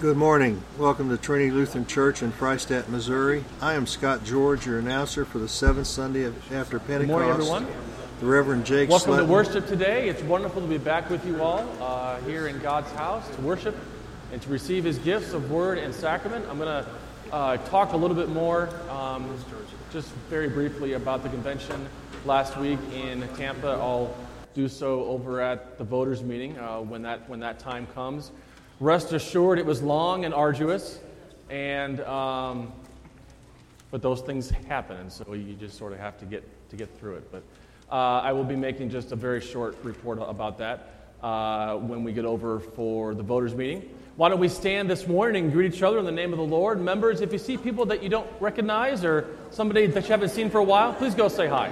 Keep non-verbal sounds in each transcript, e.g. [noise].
Good morning. Welcome to Trinity Lutheran Church in Freistatt, Missouri. I am Scott George, your announcer for the seventh Sunday of, after Pentecost. Good morning, everyone. The Reverend Jake Welcome Sletton. to worship today. It's wonderful to be back with you all uh, here in God's house to worship and to receive His gifts of Word and Sacrament. I'm going to uh, talk a little bit more, um, just very briefly, about the convention last week in Tampa. I'll do so over at the voters' meeting uh, when that when that time comes. Rest assured, it was long and arduous, and um, but those things happen, and so you just sort of have to get to get through it. But uh, I will be making just a very short report about that uh, when we get over for the voters' meeting. Why don't we stand this morning and greet each other in the name of the Lord? Members, if you see people that you don't recognize or somebody that you haven't seen for a while, please go say hi.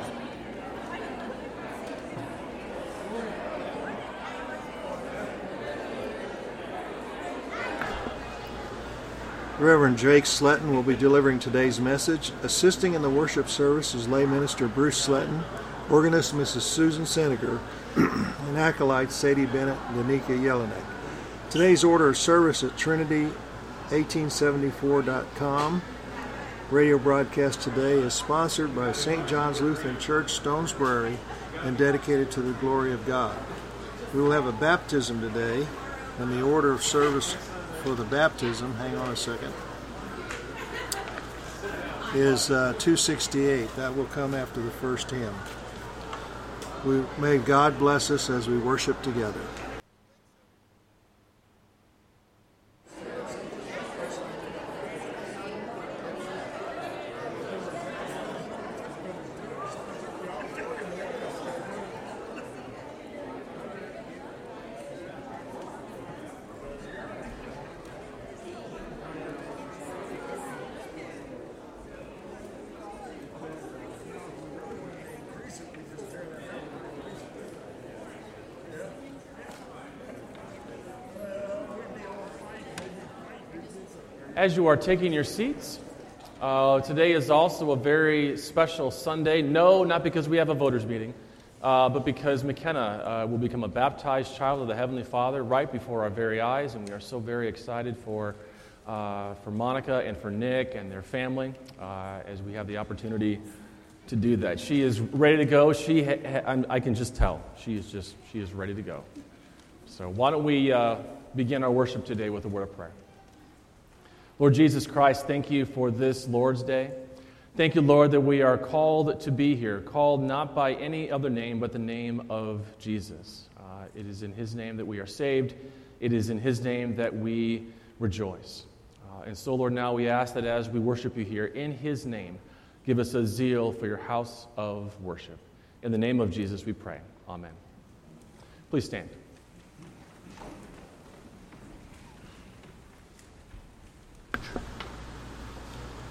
Reverend Jake Sletton will be delivering today's message. Assisting in the worship service is lay minister Bruce Sletton, organist Mrs. Susan Seneger, [clears throat] and acolyte Sadie Bennett and Danica Jelinek. Today's order of service at Trinity1874.com. Radio broadcast today is sponsored by St. John's Lutheran Church, Stonesbury, and dedicated to the glory of God. We will have a baptism today, and the order of service for the baptism, hang on a second, is uh, 268. That will come after the first hymn. We, may God bless us as we worship together. As you are taking your seats, uh, today is also a very special Sunday. No, not because we have a voters' meeting, uh, but because McKenna uh, will become a baptized child of the Heavenly Father right before our very eyes, and we are so very excited for, uh, for Monica and for Nick and their family uh, as we have the opportunity to do that. She is ready to go. She ha- ha- I can just tell she is just she is ready to go. So why don't we uh, begin our worship today with a word of prayer? Lord Jesus Christ, thank you for this Lord's Day. Thank you, Lord, that we are called to be here, called not by any other name but the name of Jesus. Uh, it is in His name that we are saved, it is in His name that we rejoice. Uh, and so, Lord, now we ask that as we worship you here, in His name, give us a zeal for your house of worship. In the name of Jesus, we pray. Amen. Please stand.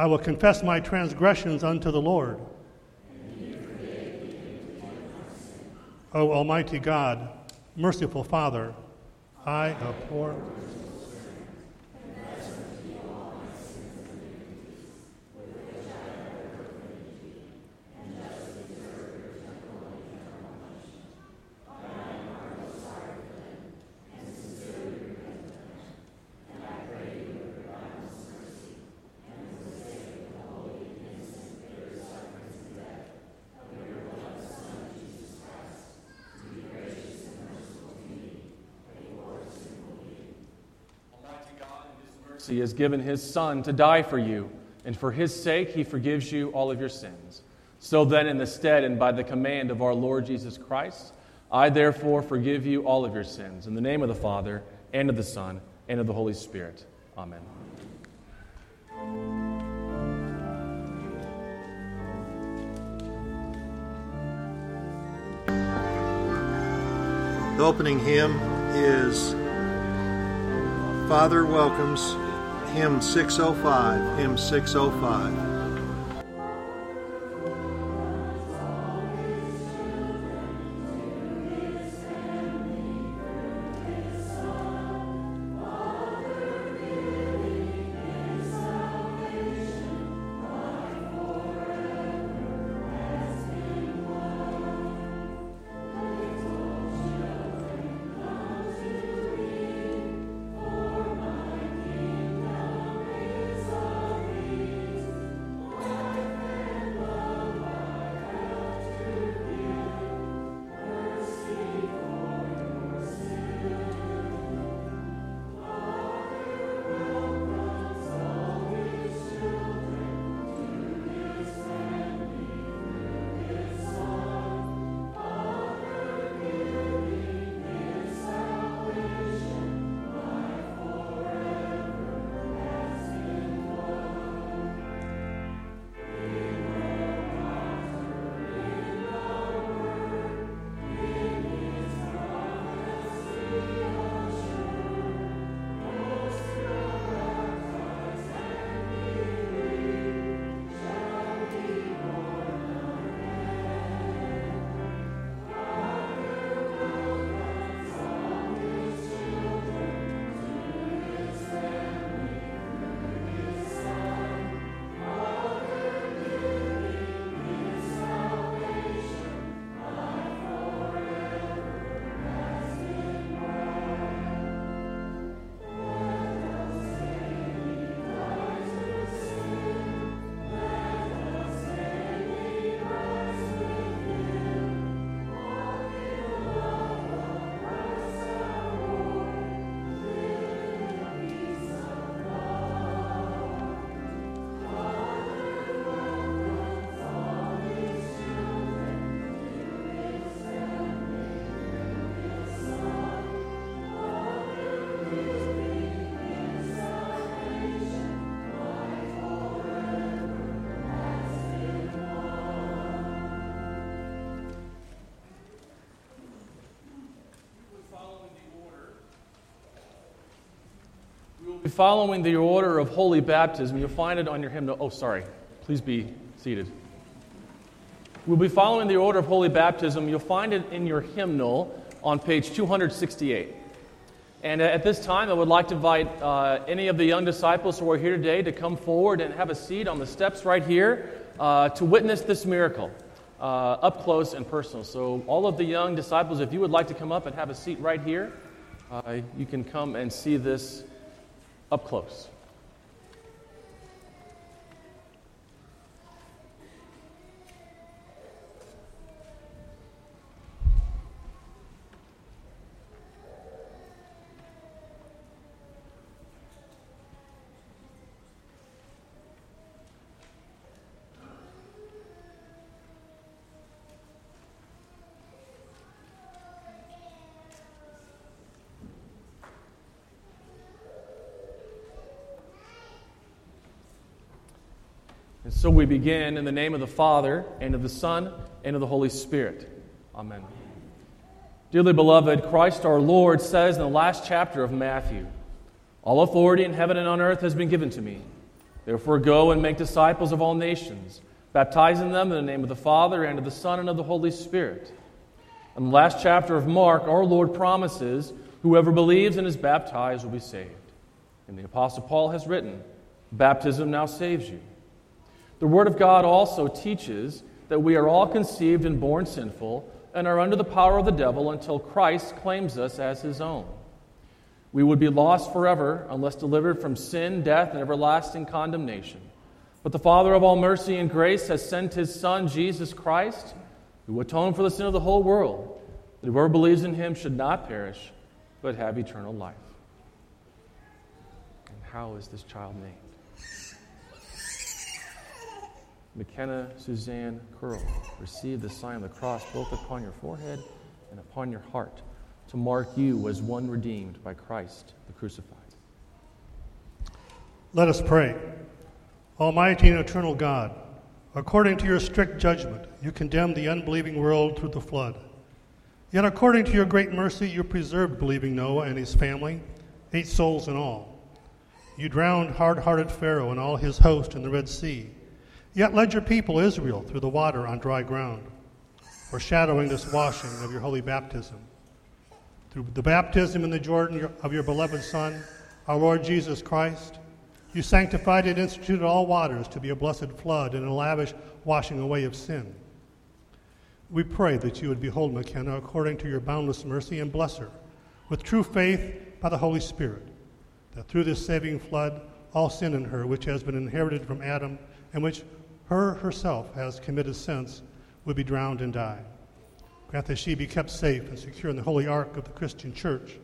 I will confess my transgressions unto the Lord. O Almighty God, merciful Father, I abhor. He has given his Son to die for you, and for his sake he forgives you all of your sins. So then, in the stead and by the command of our Lord Jesus Christ, I therefore forgive you all of your sins. In the name of the Father, and of the Son, and of the Holy Spirit. Amen. The opening hymn is Father Welcomes hymn 605, following the order of holy baptism. You'll find it on your hymnal. Oh, sorry. Please be seated. We'll be following the order of holy baptism. You'll find it in your hymnal on page 268. And at this time, I would like to invite uh, any of the young disciples who are here today to come forward and have a seat on the steps right here uh, to witness this miracle uh, up close and personal. So, all of the young disciples, if you would like to come up and have a seat right here, uh, you can come and see this up close. So we begin in the name of the Father, and of the Son, and of the Holy Spirit. Amen. Dearly beloved, Christ our Lord says in the last chapter of Matthew All authority in heaven and on earth has been given to me. Therefore, go and make disciples of all nations, baptizing them in the name of the Father, and of the Son, and of the Holy Spirit. In the last chapter of Mark, our Lord promises whoever believes and is baptized will be saved. And the Apostle Paul has written, Baptism now saves you. The Word of God also teaches that we are all conceived and born sinful and are under the power of the devil until Christ claims us as his own. We would be lost forever unless delivered from sin, death, and everlasting condemnation. But the Father of all mercy and grace has sent his Son, Jesus Christ, who atoned for the sin of the whole world, that whoever believes in him should not perish, but have eternal life. And how is this child named? McKenna Suzanne Curl, receive the sign of the cross both upon your forehead and upon your heart to mark you as one redeemed by Christ the crucified. Let us pray. Almighty and eternal God, according to your strict judgment, you condemned the unbelieving world through the flood. Yet, according to your great mercy, you preserved believing Noah and his family, eight souls in all. You drowned hard hearted Pharaoh and all his host in the Red Sea, yet led your people Israel through the water on dry ground, foreshadowing this washing of your holy baptism. Through the baptism in the Jordan of your beloved Son, our Lord Jesus Christ, you sanctified and instituted all waters to be a blessed flood and a lavish washing away of sin. We pray that you would behold McKenna according to your boundless mercy and bless her with true faith by the Holy Spirit, that through this saving flood, all sin in her, which has been inherited from Adam and which her herself has committed since, would be drowned and die. Grant that she be kept safe and secure in the holy ark of the Christian church,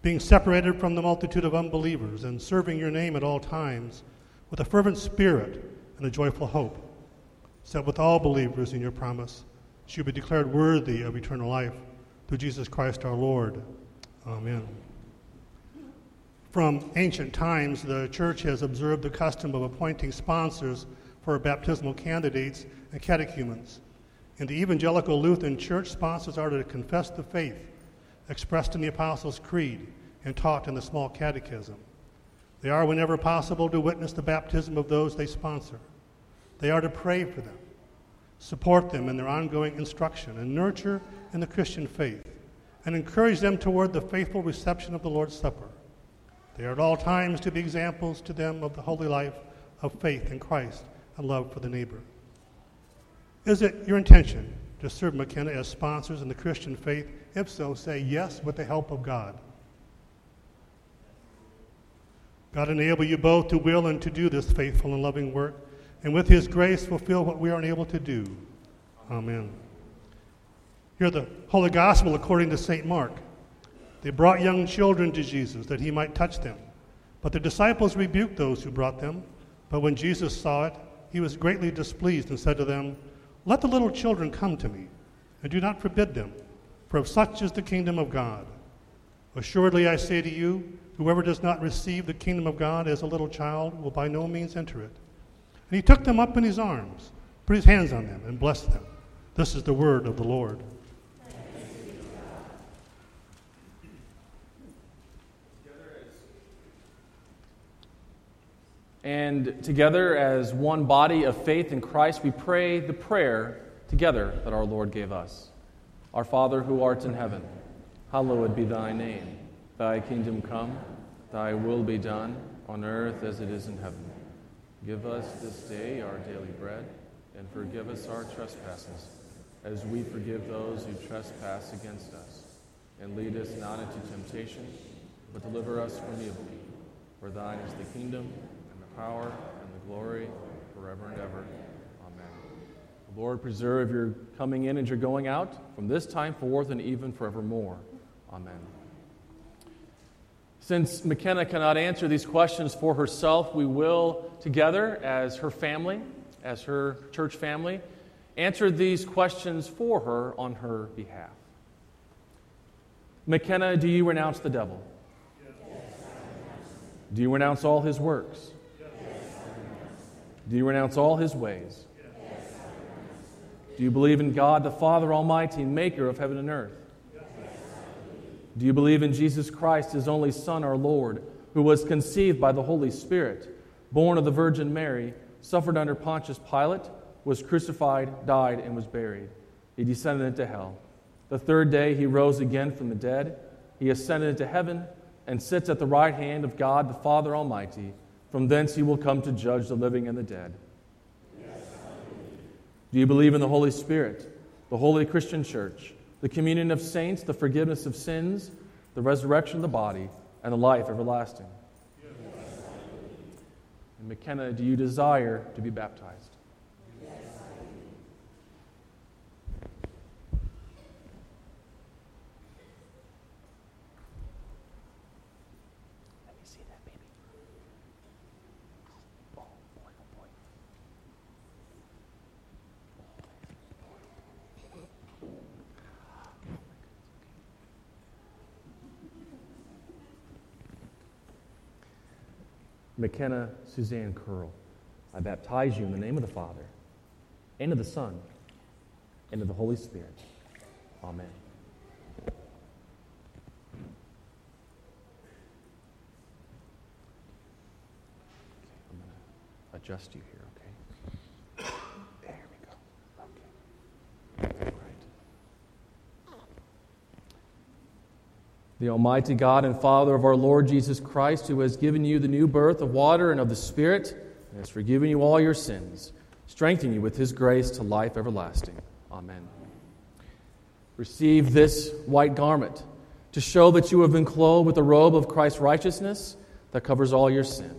being separated from the multitude of unbelievers and serving your name at all times with a fervent spirit and a joyful hope, so that with all believers in your promise, she will be declared worthy of eternal life through Jesus Christ our Lord. Amen. From ancient times, the church has observed the custom of appointing sponsors for baptismal candidates and catechumens. In the Evangelical Lutheran Church, sponsors are to confess the faith expressed in the Apostles' Creed and taught in the small catechism. They are, whenever possible, to witness the baptism of those they sponsor. They are to pray for them, support them in their ongoing instruction, and nurture in the Christian faith, and encourage them toward the faithful reception of the Lord's Supper. They are at all times to be examples to them of the holy life of faith in Christ and love for the neighbor. Is it your intention to serve McKenna as sponsors in the Christian faith? If so, say yes with the help of God. God enable you both to will and to do this faithful and loving work, and with His grace fulfill what we are unable to do. Amen. Hear the Holy Gospel according to St. Mark. They brought young children to Jesus that he might touch them. But the disciples rebuked those who brought them. But when Jesus saw it, he was greatly displeased and said to them, Let the little children come to me, and do not forbid them, for of such is the kingdom of God. Assuredly, I say to you, whoever does not receive the kingdom of God as a little child will by no means enter it. And he took them up in his arms, put his hands on them, and blessed them. This is the word of the Lord. And together, as one body of faith in Christ, we pray the prayer together that our Lord gave us. Our Father who art in heaven, hallowed be thy name. Thy kingdom come, thy will be done, on earth as it is in heaven. Give us this day our daily bread, and forgive us our trespasses, as we forgive those who trespass against us. And lead us not into temptation, but deliver us from evil. For thine is the kingdom power and the glory forever and ever. Amen. The Lord preserve your coming in and your going out from this time forth and even forevermore. Amen. Since McKenna cannot answer these questions for herself, we will, together as her family, as her church family, answer these questions for her on her behalf. McKenna, do you renounce the devil? Yes. Do you renounce all his works? Do you renounce all his ways? Yes. Do you believe in God, the Father Almighty, maker of heaven and earth? Yes. Do you believe in Jesus Christ, his only Son, our Lord, who was conceived by the Holy Spirit, born of the Virgin Mary, suffered under Pontius Pilate, was crucified, died, and was buried? He descended into hell. The third day he rose again from the dead. He ascended into heaven and sits at the right hand of God, the Father Almighty. From thence he will come to judge the living and the dead. Yes, Do you believe in the Holy Spirit, the holy Christian church, the communion of saints, the forgiveness of sins, the resurrection of the body, and the life everlasting? Yes, and McKenna, do you desire to be baptized? McKenna Suzanne Curl. I baptize you in the name of the Father, and of the Son, and of the Holy Spirit. Amen. adjust you here, okay? The Almighty God and Father of our Lord Jesus Christ, who has given you the new birth of water and of the Spirit, and has forgiven you all your sins, strengthen you with his grace to life everlasting. Amen. Receive this white garment to show that you have been clothed with the robe of Christ's righteousness that covers all your sin.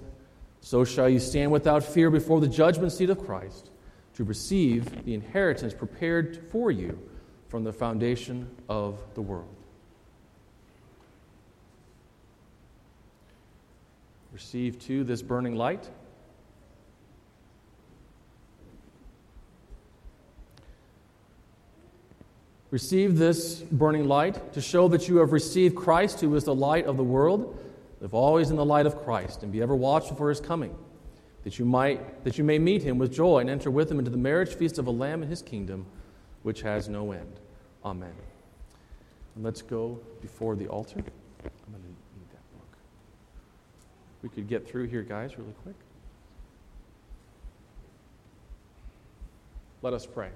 So shall you stand without fear before the judgment seat of Christ to receive the inheritance prepared for you from the foundation of the world. Receive too this burning light. Receive this burning light to show that you have received Christ, who is the light of the world. Live always in the light of Christ, and be ever watchful for his coming, that you, might, that you may meet him with joy and enter with him into the marriage feast of a Lamb in his kingdom, which has no end. Amen. And let's go before the altar. I'm going to need that book. We could get through here, guys, really quick. Let us pray.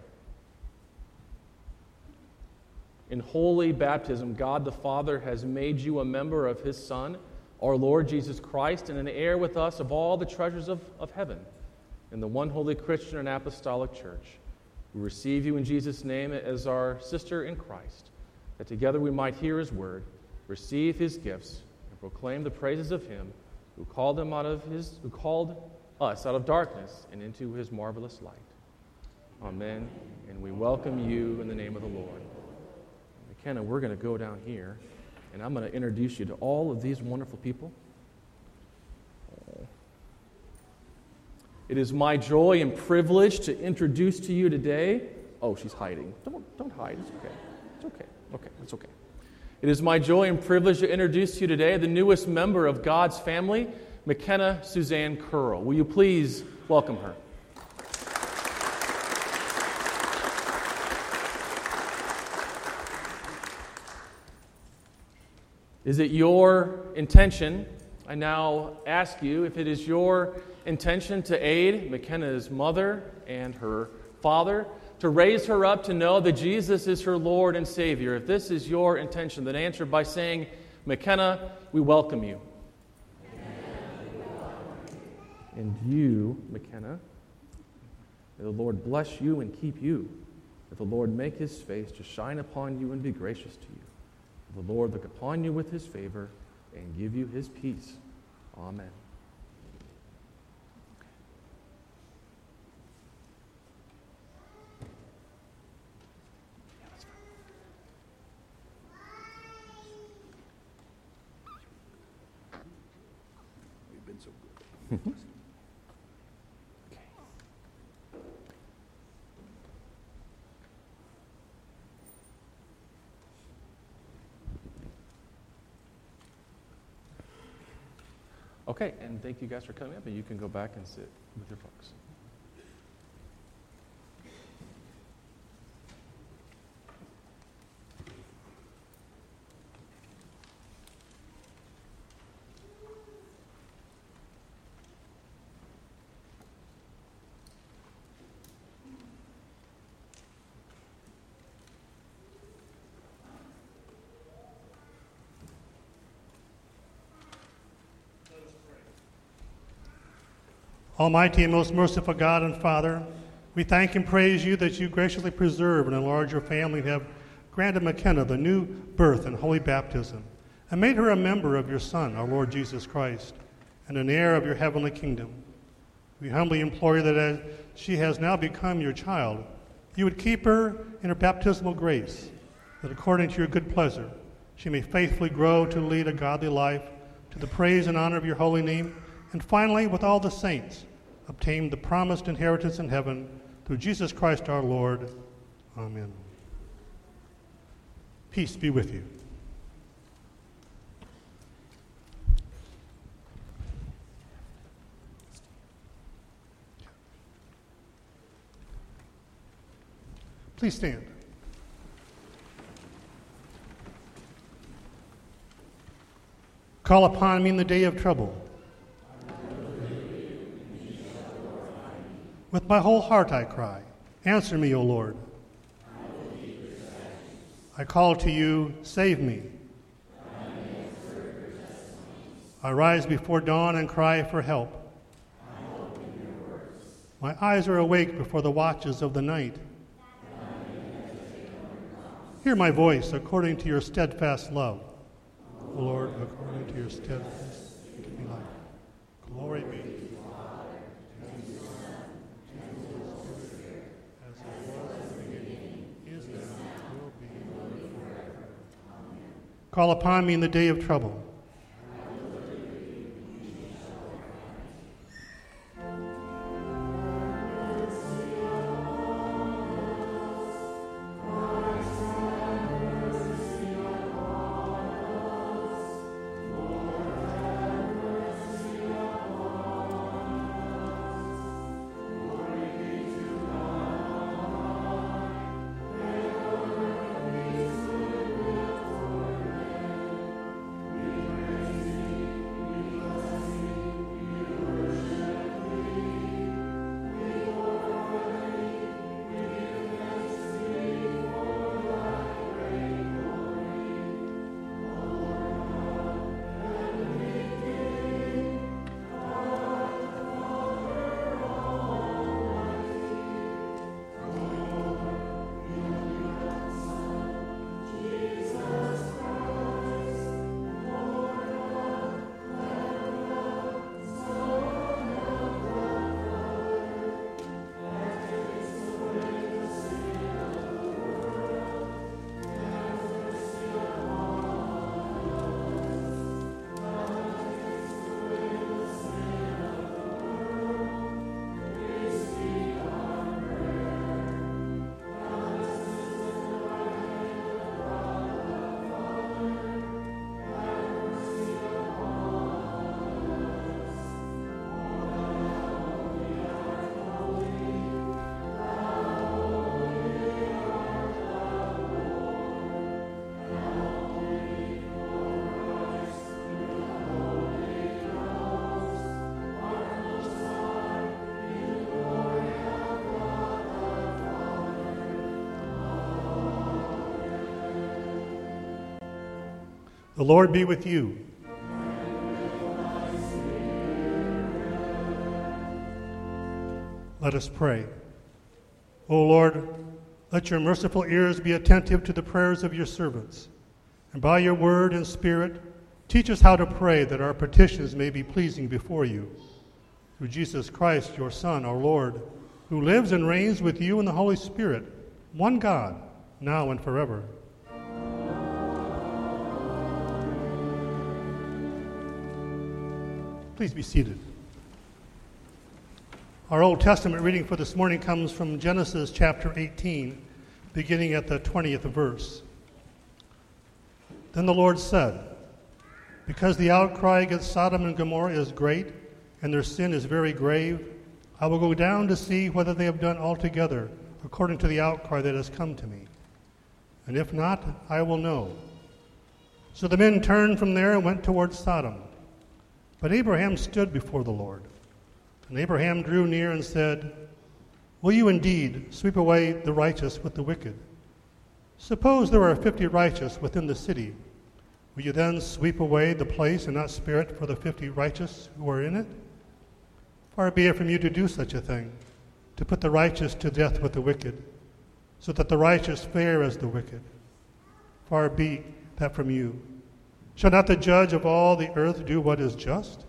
In holy baptism, God the Father has made you a member of his Son, our Lord Jesus Christ, and an heir with us of all the treasures of, of heaven. In the one holy Christian and apostolic church, we receive you in Jesus' name as our sister in Christ, that together we might hear his word, receive his gifts, and proclaim the praises of him who called them out of his who called us out of darkness and into his marvelous light. Amen. And we welcome you in the name of the Lord. McKenna, we're going to go down here, and I'm going to introduce you to all of these wonderful people. It is my joy and privilege to introduce to you today. Oh, she's hiding. Don't, don't hide. It's okay. It's okay. Okay, it's okay. It is my joy and privilege to introduce to you today the newest member of God's family, McKenna Suzanne Curl. Will you please welcome her? Is it your intention? I now ask you if it is your intention to aid McKenna's mother and her father, to raise her up to know that Jesus is her Lord and Savior. If this is your intention, then answer by saying, McKenna, we welcome you. And you, McKenna, may the Lord bless you and keep you. May the Lord make his face to shine upon you and be gracious to you. May The Lord look upon you with his favor and give you his peace. Amen. Been so good. Okay, and thank you guys for coming up, and you can go back and sit with your folks. Almighty and most merciful God and Father, we thank and praise you that you graciously preserve and enlarge your family and have granted McKenna the new birth and holy baptism, and made her a member of your Son, our Lord Jesus Christ, and an heir of your heavenly kingdom. We humbly implore you that as she has now become your child, you would keep her in her baptismal grace, that according to your good pleasure, she may faithfully grow to lead a godly life to the praise and honor of your holy name, and finally, with all the saints, obtain the promised inheritance in heaven through Jesus Christ our Lord. Amen. Peace be with you. Please stand. Call upon me in the day of trouble. With my whole heart I cry. Answer me, O Lord. I I call to you, save me. I rise before dawn and cry for help. My eyes are awake before the watches of the night. Hear my voice according to your steadfast love. O Lord, according to your steadfast give me life. Glory be to you, Father, and to the Son, and to the Holy Spirit, as it was in the beginning, is now, and will be, forever. Call upon me in the day of trouble. Lord be with you. Let us pray. O Lord, let your merciful ears be attentive to the prayers of your servants, and by your word and spirit, teach us how to pray that our petitions may be pleasing before you. Through Jesus Christ, your Son, our Lord, who lives and reigns with you in the Holy Spirit, one God, now and forever. Please be seated. Our Old Testament reading for this morning comes from Genesis chapter 18, beginning at the 20th verse. Then the Lord said, Because the outcry against Sodom and Gomorrah is great, and their sin is very grave, I will go down to see whether they have done altogether according to the outcry that has come to me. And if not, I will know. So the men turned from there and went towards Sodom. But Abraham stood before the Lord. And Abraham drew near and said, Will you indeed sweep away the righteous with the wicked? Suppose there are fifty righteous within the city. Will you then sweep away the place and not spare it for the fifty righteous who are in it? Far be it from you to do such a thing, to put the righteous to death with the wicked, so that the righteous fare as the wicked. Far be that from you. Shall not the judge of all the earth do what is just?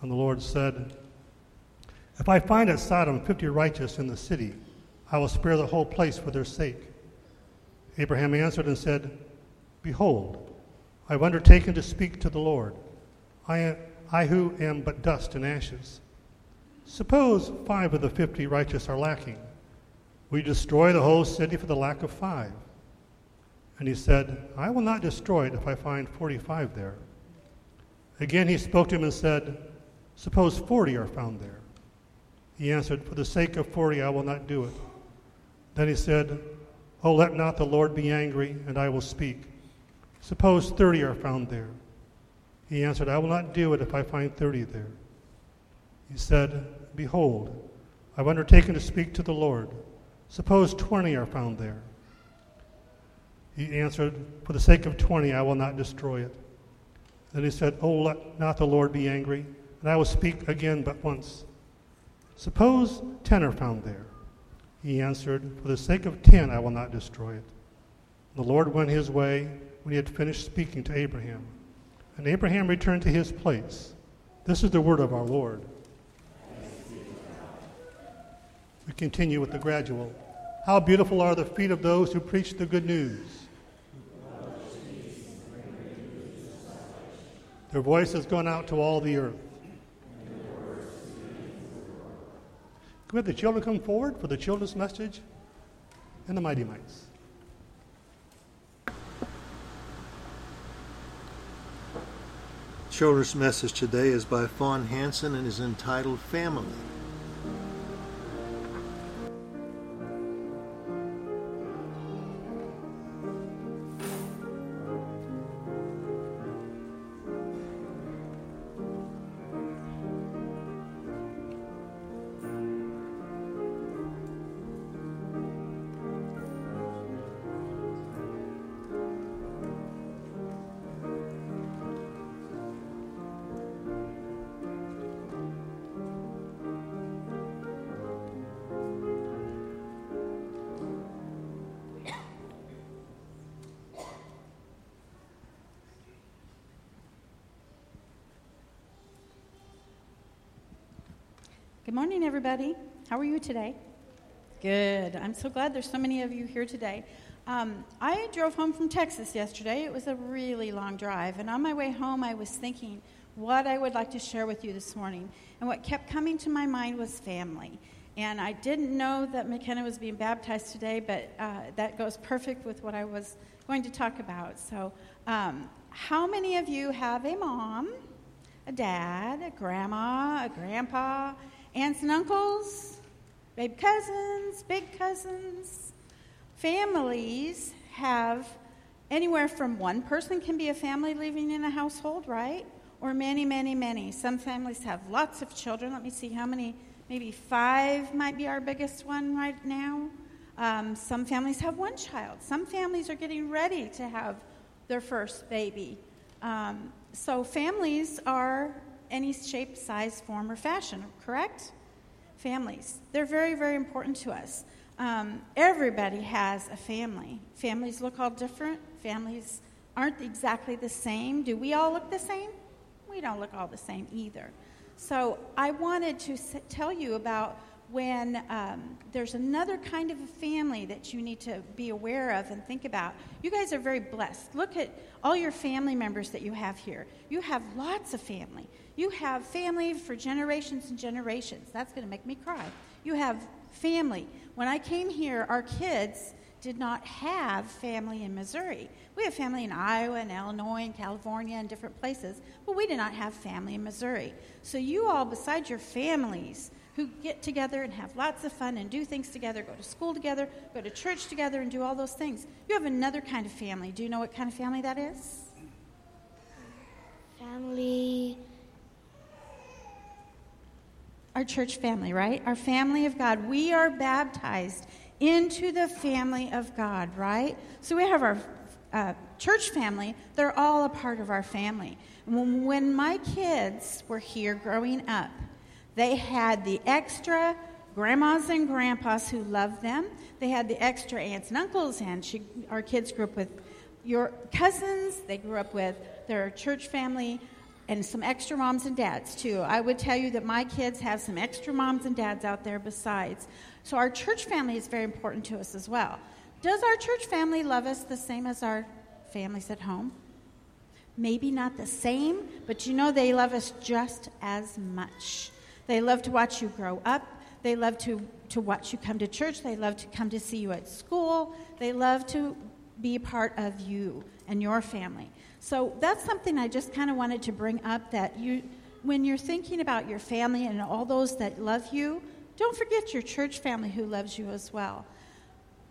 And the Lord said, If I find at Sodom fifty righteous in the city, I will spare the whole place for their sake. Abraham answered and said, Behold, I have undertaken to speak to the Lord, I, I who am but dust and ashes. Suppose five of the fifty righteous are lacking. We destroy the whole city for the lack of five. And he said, I will not destroy it if I find 45 there. Again he spoke to him and said, Suppose 40 are found there. He answered, For the sake of 40, I will not do it. Then he said, Oh, let not the Lord be angry, and I will speak. Suppose 30 are found there. He answered, I will not do it if I find 30 there. He said, Behold, I've undertaken to speak to the Lord. Suppose 20 are found there. He answered, For the sake of 20, I will not destroy it. Then he said, Oh, let not the Lord be angry, and I will speak again but once. Suppose 10 are found there. He answered, For the sake of 10, I will not destroy it. The Lord went his way when he had finished speaking to Abraham. And Abraham returned to his place. This is the word of our Lord. We continue with the gradual. How beautiful are the feet of those who preach the good news. Their voice has gone out to all the earth. Can we have the children come forward for the children's message and the mighty mites? Children's message today is by Fawn Hansen and is entitled Family. Everybody. How are you today? Good. I'm so glad there's so many of you here today. Um, I drove home from Texas yesterday. It was a really long drive. And on my way home, I was thinking what I would like to share with you this morning. And what kept coming to my mind was family. And I didn't know that McKenna was being baptized today, but uh, that goes perfect with what I was going to talk about. So, um, how many of you have a mom, a dad, a grandma, a grandpa, aunts and uncles, baby cousins, big cousins. Families have anywhere from one person can be a family living in a household, right? Or many, many, many. Some families have lots of children. Let me see how many, maybe five might be our biggest one right now. Um, some families have one child. Some families are getting ready to have their first baby. Um, so families are any shape, size, form, or fashion, correct? Families. They're very, very important to us. Um, everybody has a family. Families look all different. Families aren't exactly the same. Do we all look the same? We don't look all the same either. So I wanted to tell you about when um, there's another kind of a family that you need to be aware of and think about. You guys are very blessed. Look at all your family members that you have here. You have lots of family. You have family for generations and generations. That's going to make me cry. You have family. When I came here, our kids did not have family in Missouri. We have family in Iowa and Illinois and California and different places, but we did not have family in Missouri. So, you all, besides your families, who get together and have lots of fun and do things together, go to school together, go to church together, and do all those things. You have another kind of family. Do you know what kind of family that is? Family. Our church family, right? Our family of God. We are baptized into the family of God, right? So we have our uh, church family, they're all a part of our family. When, when my kids were here growing up, they had the extra grandmas and grandpas who loved them. They had the extra aunts and uncles, and she, our kids grew up with your cousins. They grew up with their church family and some extra moms and dads, too. I would tell you that my kids have some extra moms and dads out there besides. So our church family is very important to us as well. Does our church family love us the same as our families at home? Maybe not the same, but you know they love us just as much. They love to watch you grow up. They love to, to watch you come to church. They love to come to see you at school. They love to be part of you and your family. So that's something I just kind of wanted to bring up that you, when you're thinking about your family and all those that love you, don't forget your church family who loves you as well.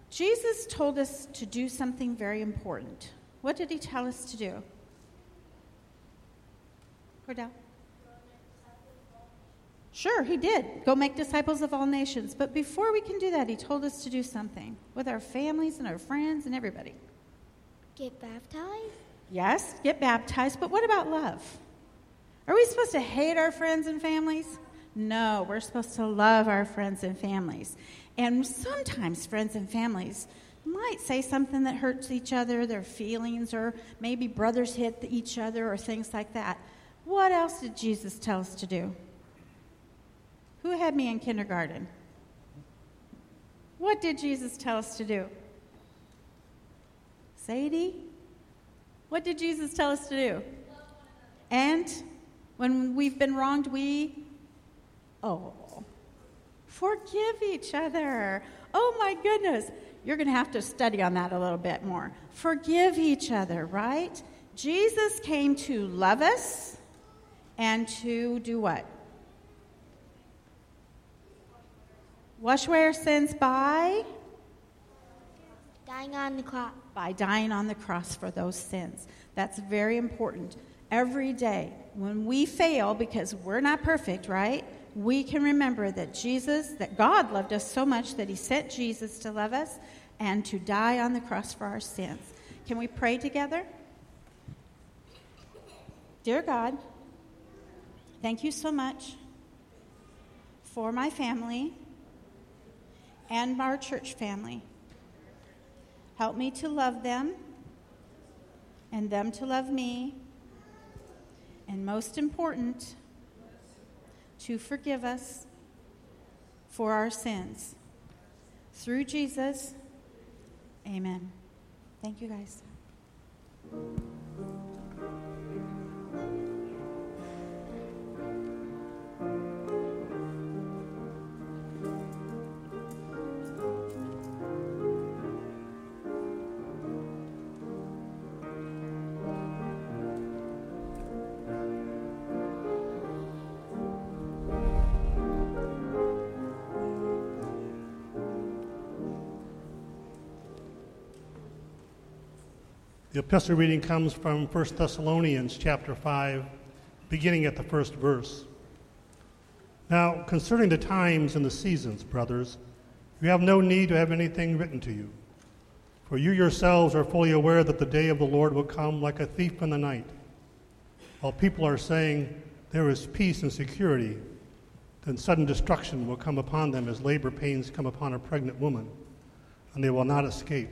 Jesus told us to do something very important. What did he tell us to do? Cordell? Sure, he did. Go make disciples of all nations. But before we can do that, he told us to do something with our families and our friends and everybody. Get baptized? Yes, get baptized, but what about love? Are we supposed to hate our friends and families? No, we're supposed to love our friends and families. And sometimes friends and families might say something that hurts each other, their feelings, or maybe brothers hit each other or things like that. What else did Jesus tell us to do? Who had me in kindergarten? What did Jesus tell us to do? Sadie? What did Jesus tell us to do? And when we've been wronged, we, oh, forgive each other. Oh my goodness. You're going to have to study on that a little bit more. Forgive each other, right? Jesus came to love us and to do what? Wash away our sins by? Dying on the cross. By dying on the cross for those sins. That's very important. Every day, when we fail, because we're not perfect, right? We can remember that Jesus, that God loved us so much that He sent Jesus to love us and to die on the cross for our sins. Can we pray together? Dear God, thank you so much for my family and our church family. Help me to love them and them to love me. And most important, to forgive us for our sins. Through Jesus, amen. Thank you, guys. The epistle reading comes from 1 Thessalonians chapter 5, beginning at the first verse. Now, concerning the times and the seasons, brothers, you have no need to have anything written to you. For you yourselves are fully aware that the day of the Lord will come like a thief in the night. While people are saying there is peace and security, then sudden destruction will come upon them as labor pains come upon a pregnant woman, and they will not escape.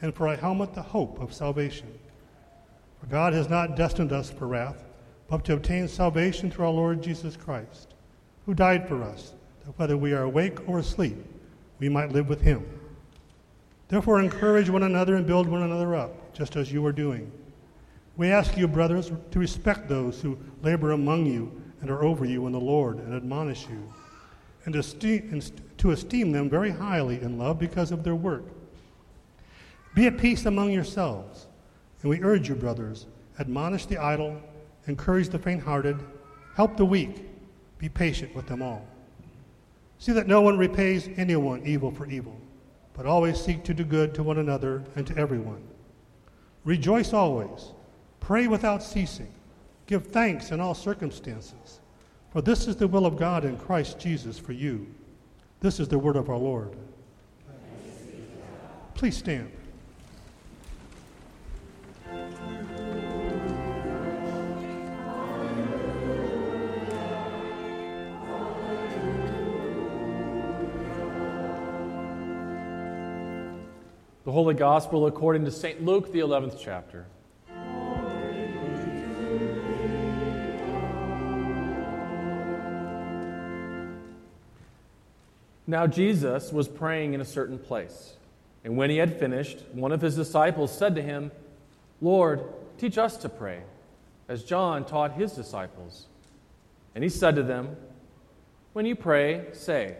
and for a helmet the hope of salvation. For God has not destined us for wrath, but to obtain salvation through our Lord Jesus Christ, who died for us, that whether we are awake or asleep, we might live with him. Therefore, encourage one another and build one another up, just as you are doing. We ask you, brothers, to respect those who labor among you and are over you in the Lord and admonish you, and to esteem them very highly in love because of their work. Be at peace among yourselves. And we urge you, brothers, admonish the idle, encourage the faint hearted, help the weak, be patient with them all. See that no one repays anyone evil for evil, but always seek to do good to one another and to everyone. Rejoice always, pray without ceasing, give thanks in all circumstances, for this is the will of God in Christ Jesus for you. This is the word of our Lord. Please stand. The Holy Gospel according to St. Luke, the 11th chapter. Now Jesus was praying in a certain place. And when he had finished, one of his disciples said to him, Lord, teach us to pray, as John taught his disciples. And he said to them, When you pray, say,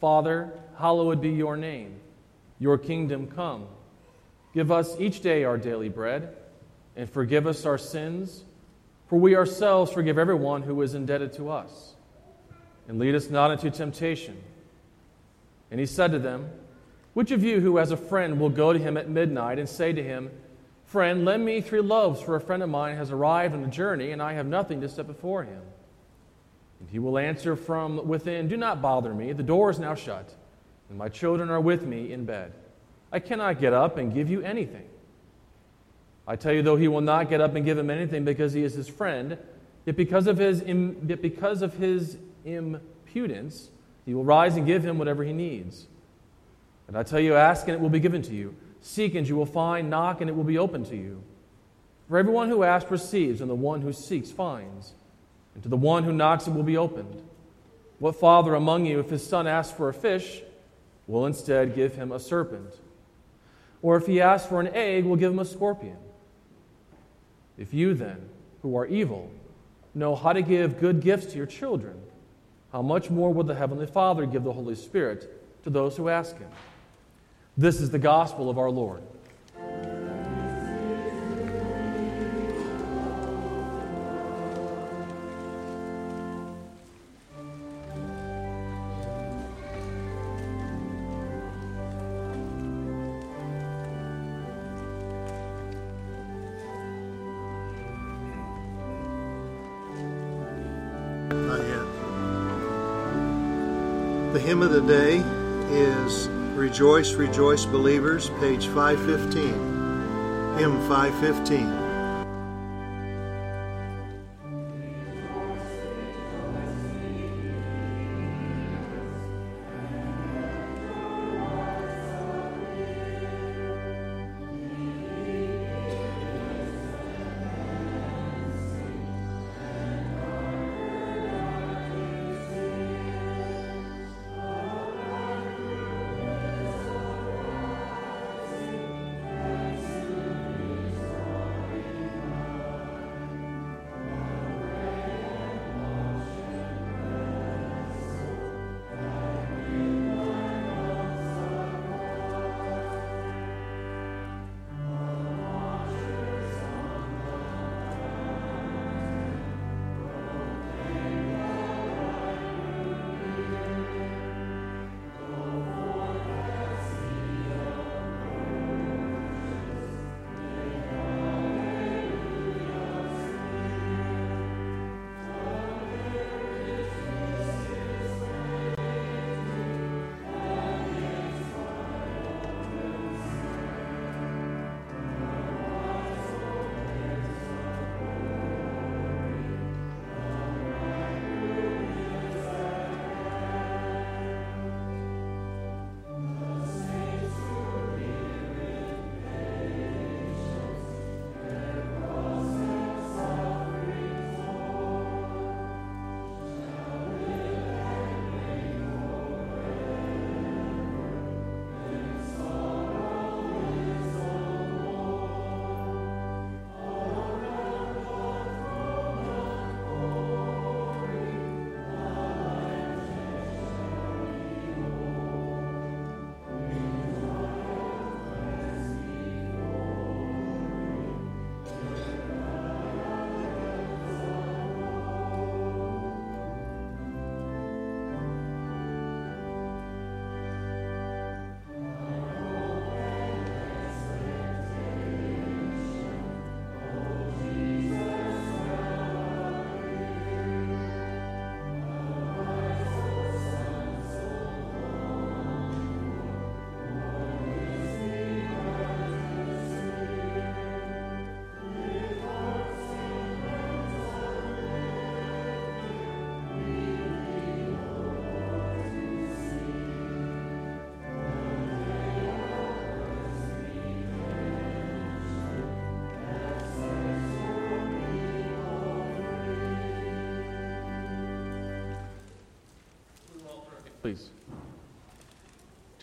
Father, hallowed be your name. Your kingdom come. Give us each day our daily bread, and forgive us our sins, for we ourselves forgive everyone who is indebted to us. And lead us not into temptation. And he said to them, Which of you who has a friend will go to him at midnight and say to him, Friend, lend me three loaves, for a friend of mine has arrived on the journey, and I have nothing to set before him? And he will answer from within, Do not bother me, the door is now shut, and my children are with me in bed. I cannot get up and give you anything. I tell you, though he will not get up and give him anything because he is his friend, yet because of his, yet because of his impudence, he will rise and give him whatever he needs. And I tell you, ask and it will be given to you. Seek and you will find. Knock and it will be open to you. For everyone who asks receives, and the one who seeks finds. And to the one who knocks it will be opened. What father among you, if his son asks for a fish, will instead give him a serpent? Or if he asks for an egg, will give him a scorpion? If you then, who are evil, know how to give good gifts to your children, how much more will the Heavenly Father give the Holy Spirit to those who ask Him? This is the gospel of our Lord. Rejoice, Rejoice, Believers, page 515. Hymn 515.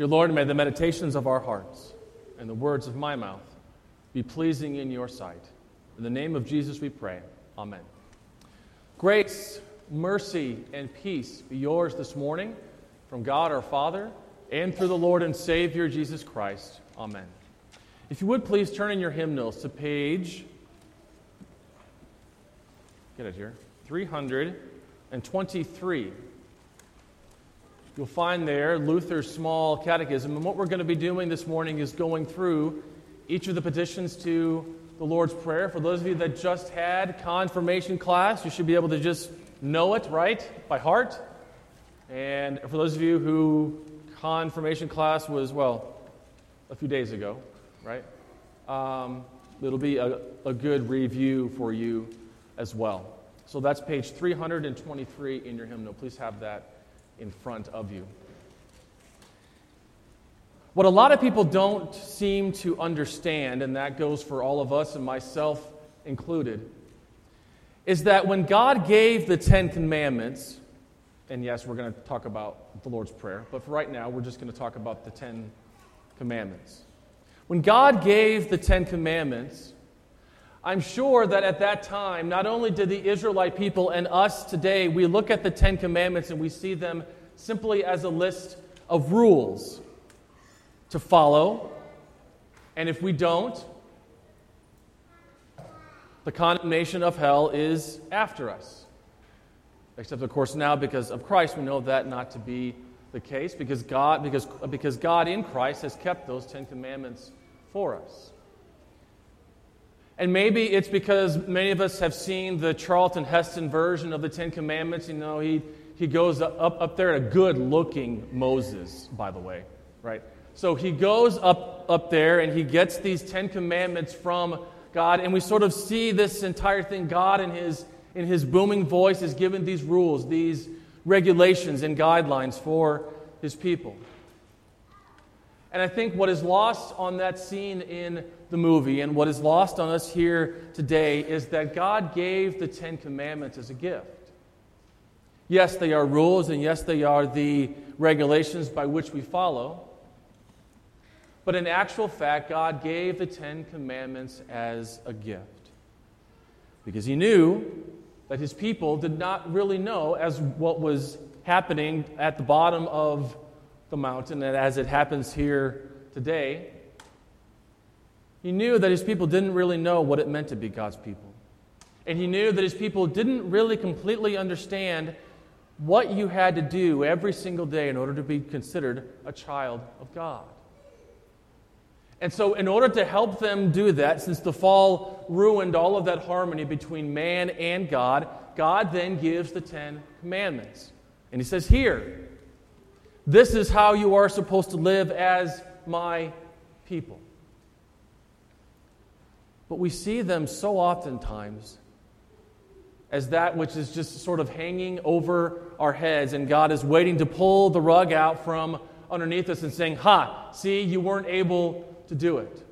Dear Lord, may the meditations of our hearts and the words of my mouth be pleasing in your sight. In the name of Jesus we pray. Amen. Grace, mercy, and peace be yours this morning from God our Father and through the Lord and Savior Jesus Christ. Amen. If you would please turn in your hymnals to page, get it here, 323. You'll find there Luther's small catechism. And what we're going to be doing this morning is going through each of the petitions to the Lord's Prayer. For those of you that just had confirmation class, you should be able to just know it, right, by heart. And for those of you who confirmation class was, well, a few days ago, right? Um, it'll be a, a good review for you as well. So that's page 323 in your hymnal. Please have that in front of you. What a lot of people don't seem to understand, and that goes for all of us and myself included, is that when God gave the Ten Commandments, and yes, we're going to talk about the Lord's Prayer, but for right now, we're just going to talk about the Ten Commandments. When God gave the Ten Commandments, I'm sure that at that time, not only did the Israelite people and us today, we look at the Ten Commandments and we see them simply as a list of rules to follow. And if we don't, the condemnation of hell is after us. Except, of course, now because of Christ, we know that not to be the case because God, because, because God in Christ has kept those Ten Commandments for us. And maybe it's because many of us have seen the Charlton Heston version of the Ten Commandments. You know, he, he goes up, up there, a good looking Moses, by the way, right? So he goes up, up there and he gets these Ten Commandments from God, and we sort of see this entire thing. God, in his, in his booming voice, is given these rules, these regulations, and guidelines for his people. And I think what is lost on that scene in the movie and what is lost on us here today is that God gave the Ten Commandments as a gift. Yes, they are rules, and yes, they are the regulations by which we follow. But in actual fact, God gave the Ten Commandments as a gift. Because He knew that His people did not really know as what was happening at the bottom of the mountain, and as it happens here today. He knew that His people didn't really know what it meant to be God's people. And He knew that His people didn't really completely understand what you had to do every single day in order to be considered a child of God. And so, in order to help them do that, since the fall ruined all of that harmony between man and God, God then gives the Ten Commandments. And He says, Here, this is how you are supposed to live as my people. But we see them so oftentimes as that which is just sort of hanging over our heads, and God is waiting to pull the rug out from underneath us and saying, Ha, see, you weren't able to do it.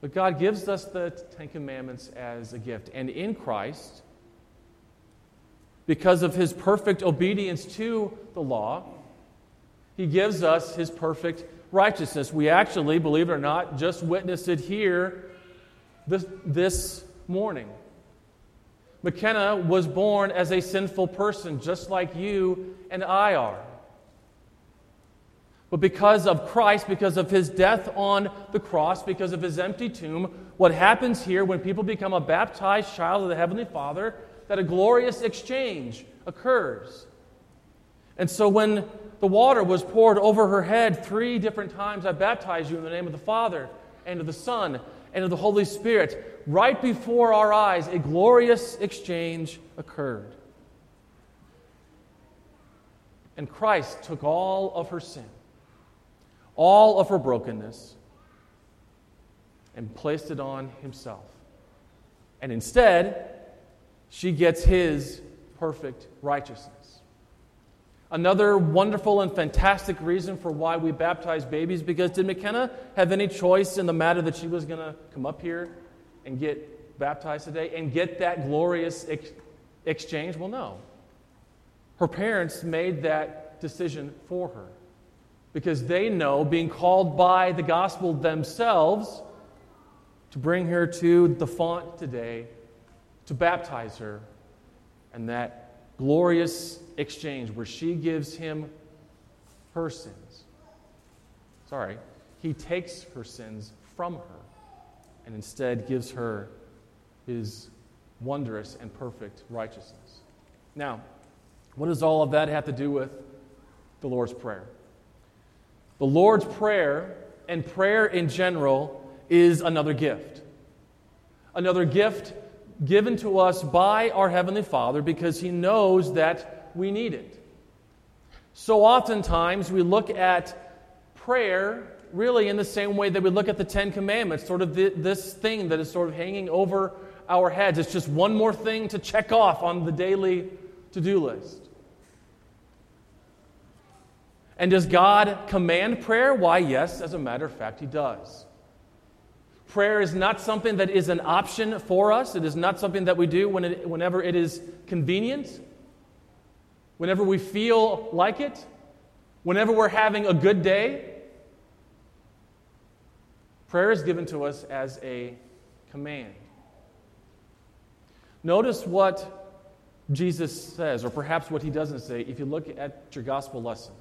But God gives us the Ten Commandments as a gift. And in Christ, because of his perfect obedience to the law, he gives us his perfect righteousness. We actually, believe it or not, just witnessed it here this, this morning. McKenna was born as a sinful person, just like you and I are. But because of Christ, because of his death on the cross, because of his empty tomb, what happens here when people become a baptized child of the Heavenly Father, that a glorious exchange occurs. And so when the water was poured over her head three different times, I baptize you in the name of the Father, and of the Son, and of the Holy Spirit. Right before our eyes, a glorious exchange occurred. And Christ took all of her sin all of her brokenness and placed it on himself. And instead, she gets his perfect righteousness. Another wonderful and fantastic reason for why we baptize babies because did McKenna have any choice in the matter that she was going to come up here and get baptized today and get that glorious ex- exchange? Well, no. Her parents made that decision for her because they know, being called by the gospel themselves, to bring her to the font today to baptize her, and that glorious exchange where she gives him her sins. Sorry, he takes her sins from her and instead gives her his wondrous and perfect righteousness. Now, what does all of that have to do with the Lord's Prayer? The Lord's Prayer and prayer in general is another gift. Another gift given to us by our Heavenly Father because He knows that we need it. So oftentimes we look at prayer really in the same way that we look at the Ten Commandments, sort of the, this thing that is sort of hanging over our heads. It's just one more thing to check off on the daily to do list. And does God command prayer? Why, yes, as a matter of fact, He does. Prayer is not something that is an option for us. It is not something that we do when it, whenever it is convenient, whenever we feel like it, whenever we're having a good day. Prayer is given to us as a command. Notice what Jesus says, or perhaps what he doesn't say, if you look at your gospel lesson.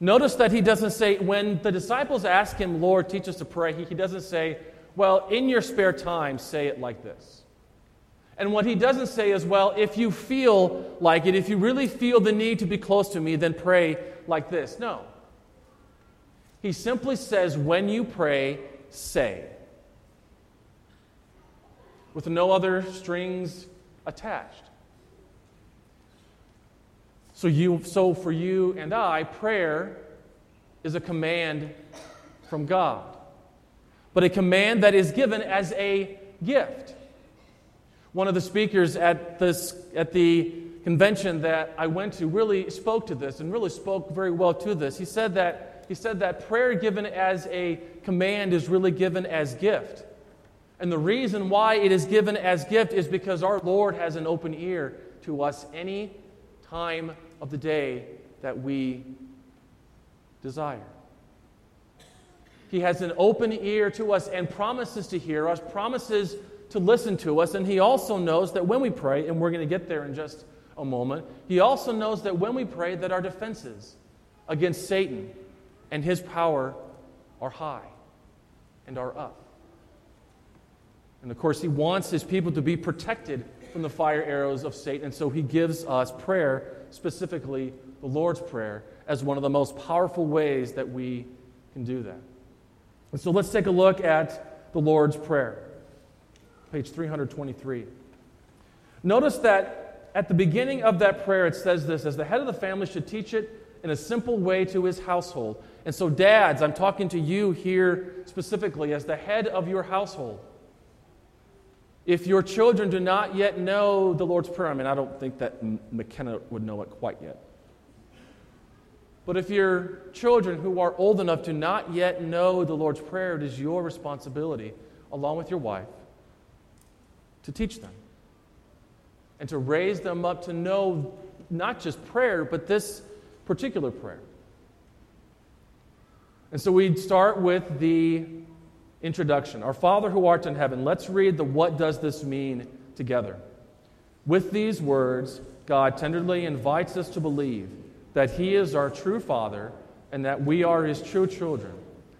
Notice that he doesn't say, when the disciples ask him, Lord, teach us to pray, he, he doesn't say, well, in your spare time, say it like this. And what he doesn't say is, well, if you feel like it, if you really feel the need to be close to me, then pray like this. No. He simply says, when you pray, say. With no other strings attached. So, you, so for you and I, prayer is a command from God, but a command that is given as a gift. One of the speakers at, this, at the convention that I went to really spoke to this and really spoke very well to this. He said that, he said that prayer given as a command is really given as gift. And the reason why it is given as gift is because our Lord has an open ear to us any time of the day that we desire. He has an open ear to us and promises to hear us, promises to listen to us, and He also knows that when we pray, and we're going to get there in just a moment, He also knows that when we pray, that our defenses against Satan and his power are high and are up. And of course, He wants His people to be protected from the fire arrows of Satan, and so He gives us prayer specifically the Lord's Prayer, as one of the most powerful ways that we can do that. And so let's take a look at the Lord's Prayer, page 323. Notice that at the beginning of that prayer, it says this as the head of the family should teach it in a simple way to his household. And so, dads, I'm talking to you here specifically as the head of your household. If your children do not yet know the Lord's Prayer, I mean, I don't think that McKenna would know it quite yet. But if your children who are old enough to not yet know the Lord's Prayer, it is your responsibility, along with your wife, to teach them and to raise them up to know not just prayer, but this particular prayer. And so we start with the introduction. Our Father who art in heaven, let's read the what does this mean together. With these words, God tenderly invites us to believe that He is our true Father and that we are His true children,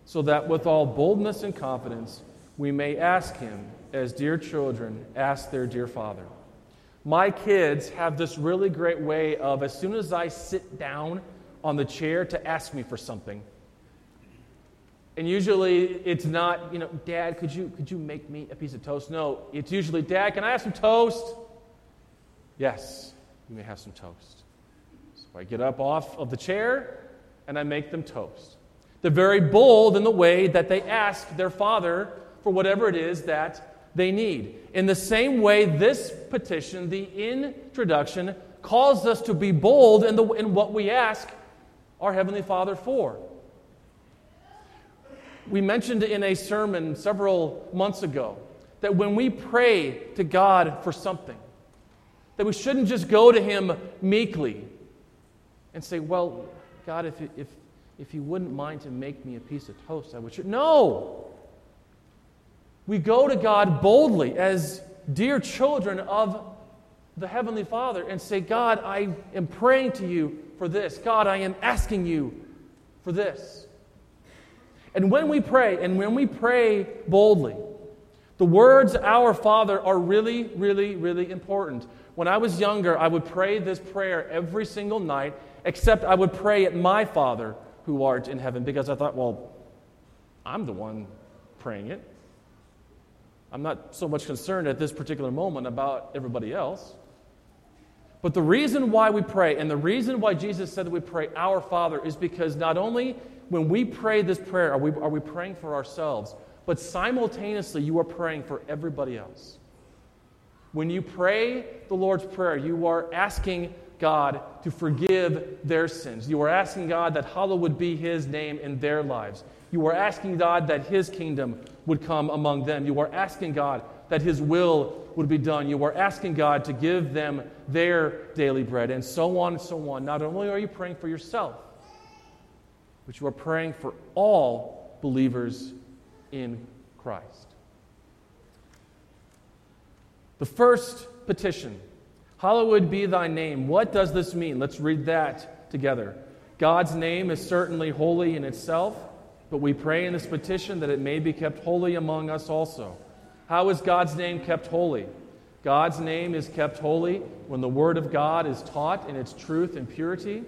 so that with all boldness and confidence we may ask Him as dear children ask their dear Father. My kids have this really great way of, as soon as I sit down on the chair to ask me for something, and usually it's not, you know, Dad, could you, could you make me a piece of toast? No, it's usually, Dad, can I have some toast? Yes, you may have some toast. So I get up off of the chair and I make them toast. They're very bold in the way that they ask their father for whatever it is that they need. In the same way, this petition, the introduction, calls us to be bold in, the, in what we ask our Heavenly Father for. We mentioned in a sermon several months ago that when we pray to God for something, that we shouldn't just go to Him meekly and say, Well, God, if, if, if you wouldn't mind to make me a piece of toast, I would. No! We go to God boldly as dear children of the Heavenly Father and say, God, I am praying to you for this. God, I am asking you for this. And when we pray, and when we pray boldly, the words Our Father are really, really, really important. When I was younger, I would pray this prayer every single night, except I would pray at my Father who art in heaven because I thought, well, I'm the one praying it. I'm not so much concerned at this particular moment about everybody else. But the reason why we pray, and the reason why Jesus said that we pray Our Father, is because not only when we pray this prayer are we, are we praying for ourselves, but simultaneously you are praying for everybody else. When you pray the Lord's Prayer, you are asking God to forgive their sins. You are asking God that hallowed would be His name in their lives. You are asking God that His kingdom would come among them. You are asking God that His will would be done. You are asking God to give them their daily bread, and so on and so on. Not only are you praying for yourself, but you are praying for all believers in Christ. The first petition Hallowed be thy name. What does this mean? Let's read that together. God's name is certainly holy in itself, but we pray in this petition that it may be kept holy among us also. How is God's name kept holy? God's name is kept holy when the Word of God is taught in its truth and purity,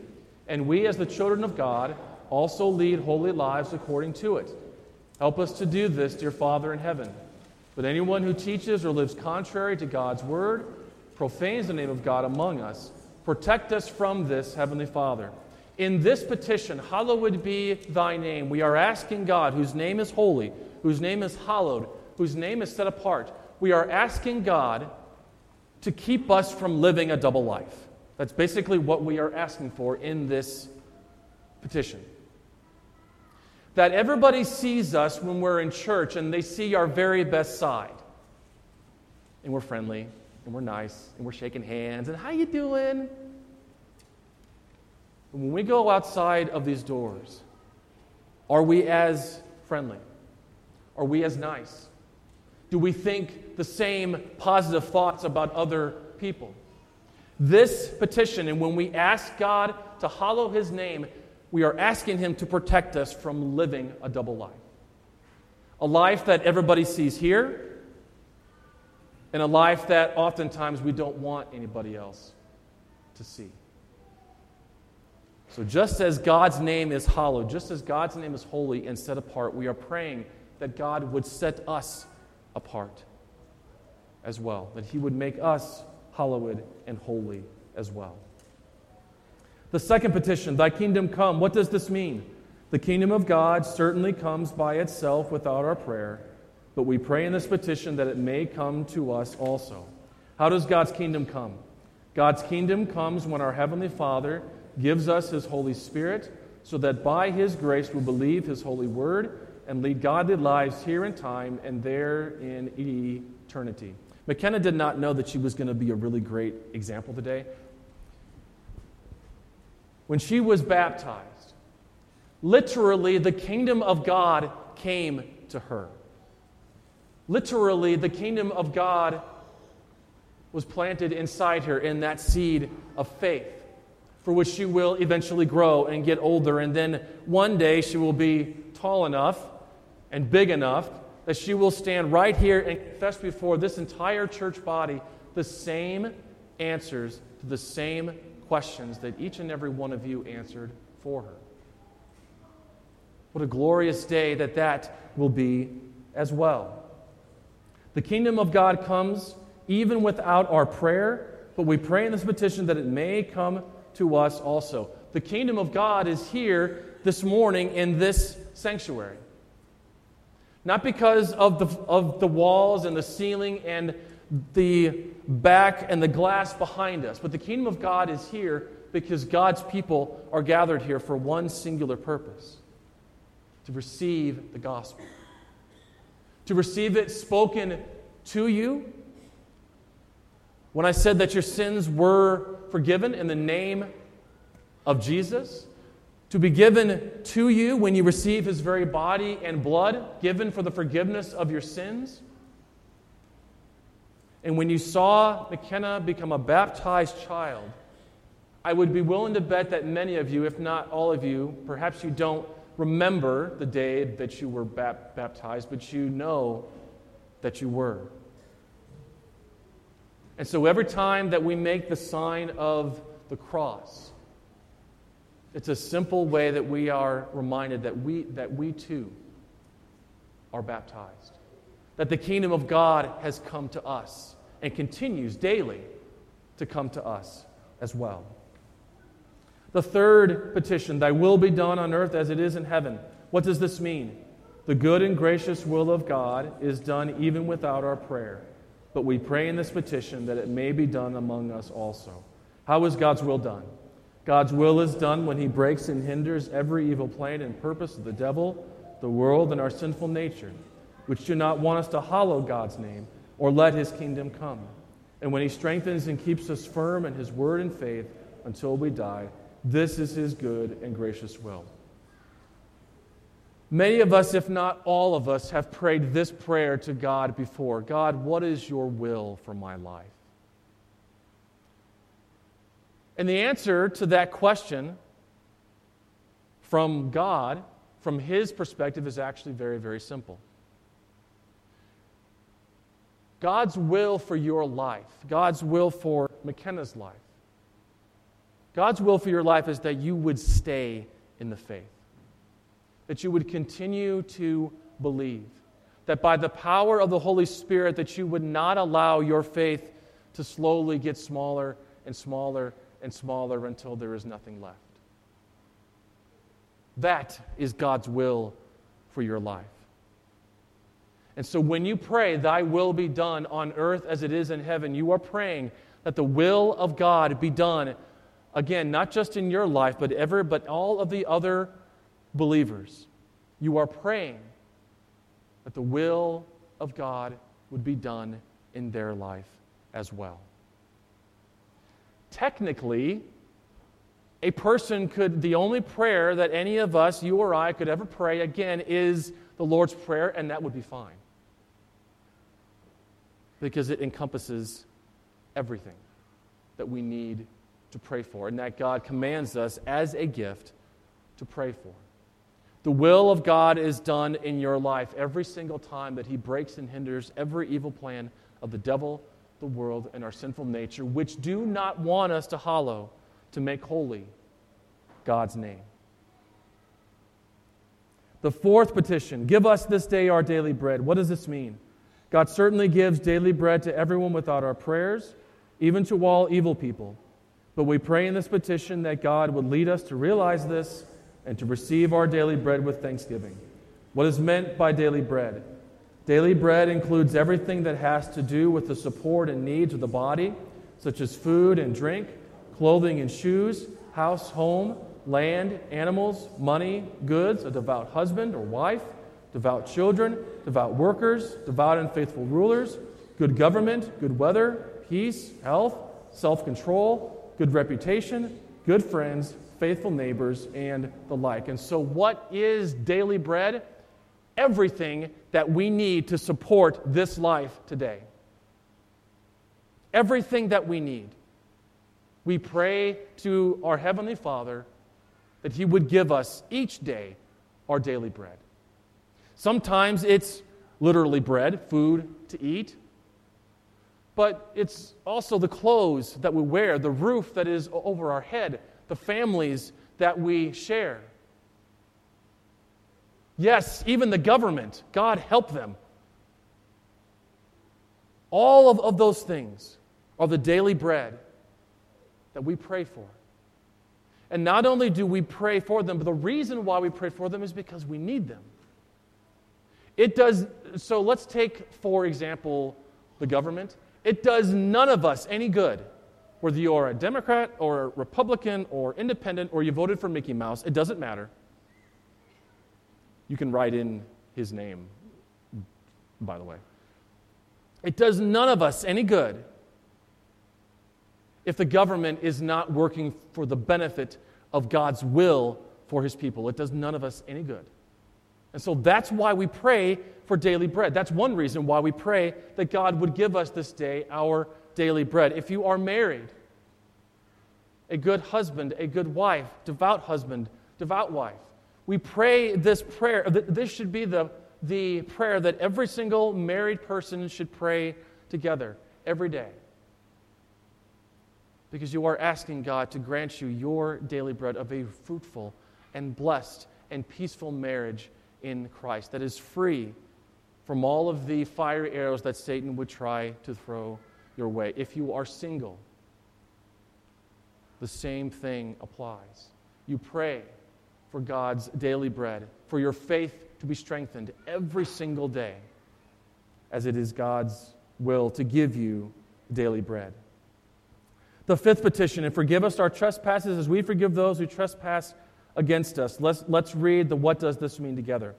and we, as the children of God, also lead holy lives according to it. Help us to do this, dear Father in heaven. But anyone who teaches or lives contrary to God's Word profanes the name of God among us. Protect us from this, Heavenly Father. In this petition, hallowed be thy name, we are asking God, whose name is holy, whose name is hallowed, whose name is set apart, we are asking God to keep us from living a double life. That's basically what we are asking for in this petition. That everybody sees us when we're in church and they see our very best side. And we're friendly, and we're nice, and we're shaking hands, and how you doing? when we go outside of these doors, are we as friendly? Are we as nice? Do we think the same positive thoughts about other people? This petition, and when we ask God to hallow His name, we are asking Him to protect us from living a double life. A life that everybody sees here, and a life that oftentimes we don't want anybody else to see. So, just as God's name is hallowed, just as God's name is holy and set apart, we are praying that God would set us apart as well, that He would make us hallowed and holy as well. The second petition, Thy kingdom come, what does this mean? The kingdom of God certainly comes by itself without our prayer, but we pray in this petition that it may come to us also. How does God's kingdom come? God's kingdom comes when our Heavenly Father gives us His Holy Spirit so that by His grace we believe His holy word and lead godly lives here in time and there in eternity. McKenna did not know that she was going to be a really great example today. When she was baptized, literally the kingdom of God came to her. Literally, the kingdom of God was planted inside her in that seed of faith, for which she will eventually grow and get older. And then one day she will be tall enough and big enough that she will stand right here and confess before this entire church body the same answers to the same questions that each and every one of you answered for her. What a glorious day that that will be as well. The kingdom of God comes even without our prayer, but we pray in this petition that it may come to us also. The kingdom of God is here this morning in this sanctuary. Not because of the, of the walls and the ceiling and the back and the glass behind us, but the kingdom of God is here because God's people are gathered here for one singular purpose to receive the gospel, to receive it spoken to you. When I said that your sins were forgiven in the name of Jesus, to be given to you when you receive his very body and blood given for the forgiveness of your sins. And when you saw McKenna become a baptized child, I would be willing to bet that many of you, if not all of you, perhaps you don't remember the day that you were baptized, but you know that you were. And so every time that we make the sign of the cross, it's a simple way that we are reminded that we, that we too are baptized. That the kingdom of God has come to us and continues daily to come to us as well. The third petition, Thy will be done on earth as it is in heaven. What does this mean? The good and gracious will of God is done even without our prayer. But we pray in this petition that it may be done among us also. How is God's will done? God's will is done when He breaks and hinders every evil plan and purpose of the devil, the world, and our sinful nature, which do not want us to hallow God's name or let His kingdom come. And when He strengthens and keeps us firm in His word and faith until we die, this is His good and gracious will. Many of us, if not all of us, have prayed this prayer to God before God, what is your will for my life? And the answer to that question from God, from His perspective, is actually very, very simple. God's will for your life, God's will for McKenna's life, God's will for your life is that you would stay in the faith, that you would continue to believe, that by the power of the Holy Spirit, that you would not allow your faith to slowly get smaller and smaller and smaller until there is nothing left. That is God's will for your life. And so when you pray, Thy will be done on earth as it is in heaven, you are praying that the will of God be done, again, not just in your life, but, ever, but all of the other believers. You are praying that the will of God would be done in their life as well technically, a person could, the only prayer that any of us, you or I, could ever pray again is the Lord's Prayer, and that would be fine. Because it encompasses everything that we need to pray for, and that God commands us as a gift to pray for. The will of God is done in your life every single time that He breaks and hinders every evil plan of the devil the world and our sinful nature, which do not want us to hallow, to make holy God's name. The fourth petition give us this day our daily bread. What does this mean? God certainly gives daily bread to everyone without our prayers, even to all evil people. But we pray in this petition that God would lead us to realize this and to receive our daily bread with thanksgiving. What is meant by daily bread? Daily bread includes everything that has to do with the support and needs of the body, such as food and drink, clothing and shoes, house, home, land, animals, money, goods, a devout husband or wife, devout children, devout workers, devout and faithful rulers, good government, good weather, peace, health, self control, good reputation, good friends, faithful neighbors, and the like. And so, what is daily bread? everything that we need to support this life today. Everything that we need. We pray to our Heavenly Father that He would give us each day our daily bread. Sometimes it's literally bread, food to eat, but it's also the clothes that we wear, the roof that is over our head, the families that we share. Yes, even the government. God help them. All of, of those things are the daily bread that we pray for. And not only do we pray for them, but the reason why we pray for them is because we need them. It does, so let's take, for example, the government. It does none of us any good, whether you are a Democrat or a Republican or independent or you voted for Mickey Mouse, it doesn't matter. You can write in his name, by the way. It does none of us any good if the government is not working for the benefit of God's will for his people. It does none of us any good And so that's why we pray for daily bread. That's one reason why we pray that God would give us this day our daily bread. If you are married, a good husband, a good wife, devout husband, devout wife, we pray this prayer. This should be the, the prayer that every single married person should pray together every day. Because you are asking God to grant you your daily bread of a fruitful and blessed and peaceful marriage in Christ that is free from all of the fiery arrows that Satan would try to throw your way. If you are single, the same thing applies. You pray for God's daily bread, for your faith to be strengthened every single day, as it is God's will to give you daily bread. The fifth petition, and forgive us our trespasses as we forgive those who trespass against us. Let's, let's read the what does this mean together.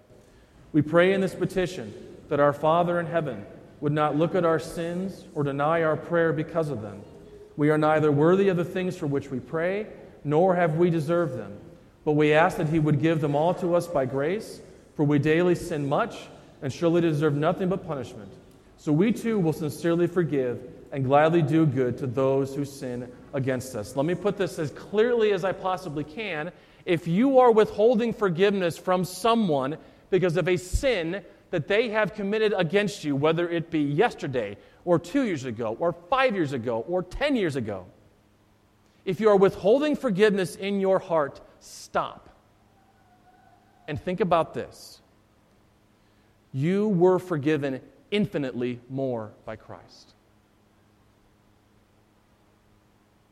We pray in this petition that our Father in heaven would not look at our sins or deny our prayer because of them. We are neither worthy of the things for which we pray, nor have we deserved them. But we ask that He would give them all to us by grace, for we daily sin much and surely deserve nothing but punishment. So we too will sincerely forgive and gladly do good to those who sin against us. Let me put this as clearly as I possibly can. If you are withholding forgiveness from someone because of a sin that they have committed against you, whether it be yesterday or two years ago or five years ago or 10 years ago. If you are withholding forgiveness in your heart, stop. And think about this. You were forgiven infinitely more by Christ.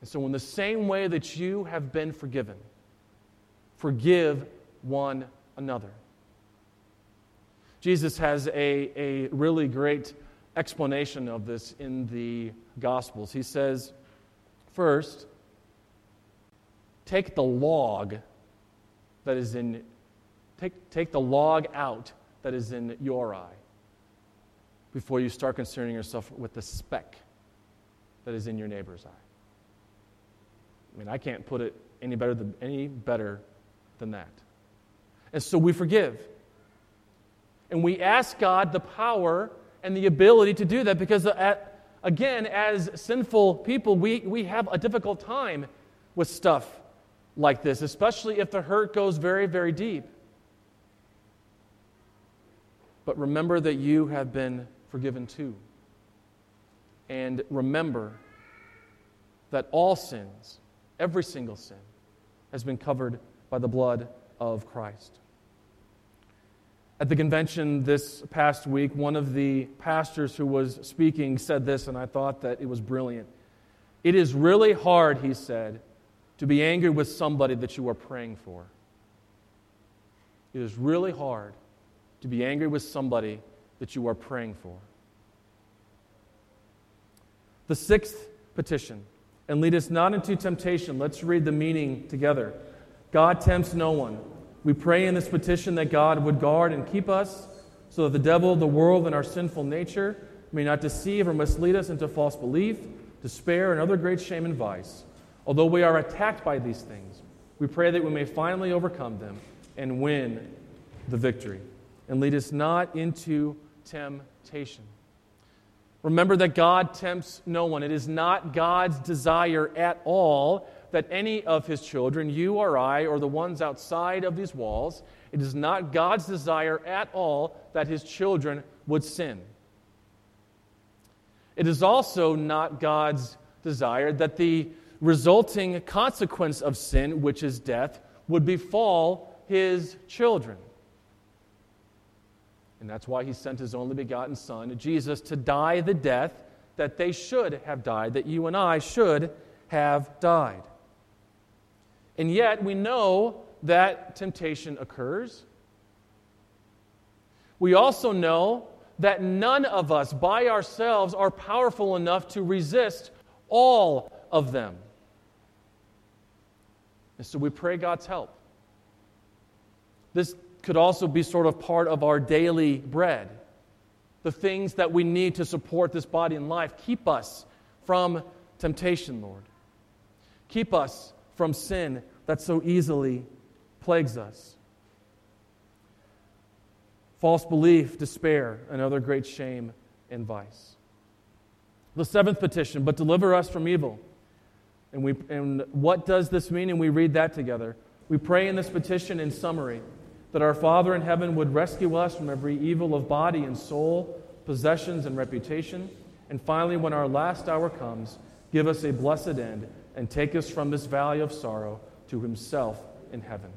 And so, in the same way that you have been forgiven, forgive one another. Jesus has a, a really great explanation of this in the Gospels. He says, first, take the log that is in, take, take the log out that is in your eye before you start concerning yourself with the speck that is in your neighbor's eye. I mean, I can't put it any better than, any better than that. And so we forgive. And we ask God the power and the ability to do that because, uh, at, again, as sinful people, we, we have a difficult time with stuff like this, especially if the hurt goes very, very deep. But remember that you have been forgiven too. And remember that all sins, every single sin, has been covered by the blood of Christ. At the convention this past week, one of the pastors who was speaking said this, and I thought that it was brilliant. It is really hard, he said, to be angry with somebody that you are praying for. It is really hard to be angry with somebody that you are praying for. The sixth petition, and lead us not into temptation. Let's read the meaning together. God tempts no one. We pray in this petition that God would guard and keep us so that the devil, the world, and our sinful nature may not deceive or mislead us into false belief, despair, and other great shame and vice. Although we are attacked by these things, we pray that we may finally overcome them and win the victory. And lead us not into temptation. Remember that God tempts no one. It is not God's desire at all that any of his children, you or I, or the ones outside of these walls, it is not God's desire at all that his children would sin. It is also not God's desire that the resulting consequence of sin, which is death, would befall his children. And that's why he sent his only begotten Son, Jesus, to die the death that they should have died, that you and I should have died. And yet, we know that temptation occurs. We also know that none of us by ourselves are powerful enough to resist all of them. And so we pray God's help. This could also be sort of part of our daily bread. The things that we need to support this body and life. Keep us from temptation, Lord. Keep us from sin that so easily plagues us. false belief, despair, and other great shame and vice. The seventh petition, but deliver us from evil. And, we, and what does this mean? And we read that together. We pray in this petition in summary that our Father in heaven would rescue us from every evil of body and soul, possessions and reputation. And finally, when our last hour comes, give us a blessed end and take us from this valley of sorrow to Himself in heaven.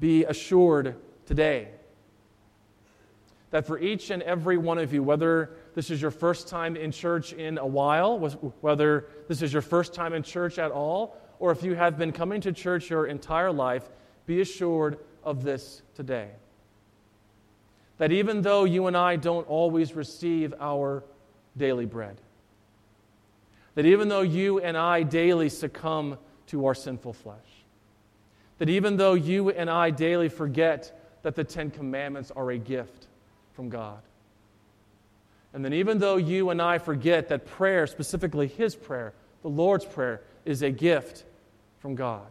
Be assured today that for each and every one of you, whether this is your first time in church in a while, whether this is your first time in church at all, or if you have been coming to church your entire life, be assured of this today. That even though you and I don't always receive our daily bread, that even though you and I daily succumb to our sinful flesh, that even though you and I daily forget that the Ten Commandments are a gift from God, and then even though you and I forget that prayer, specifically His prayer, the Lord's Prayer, is a gift from God.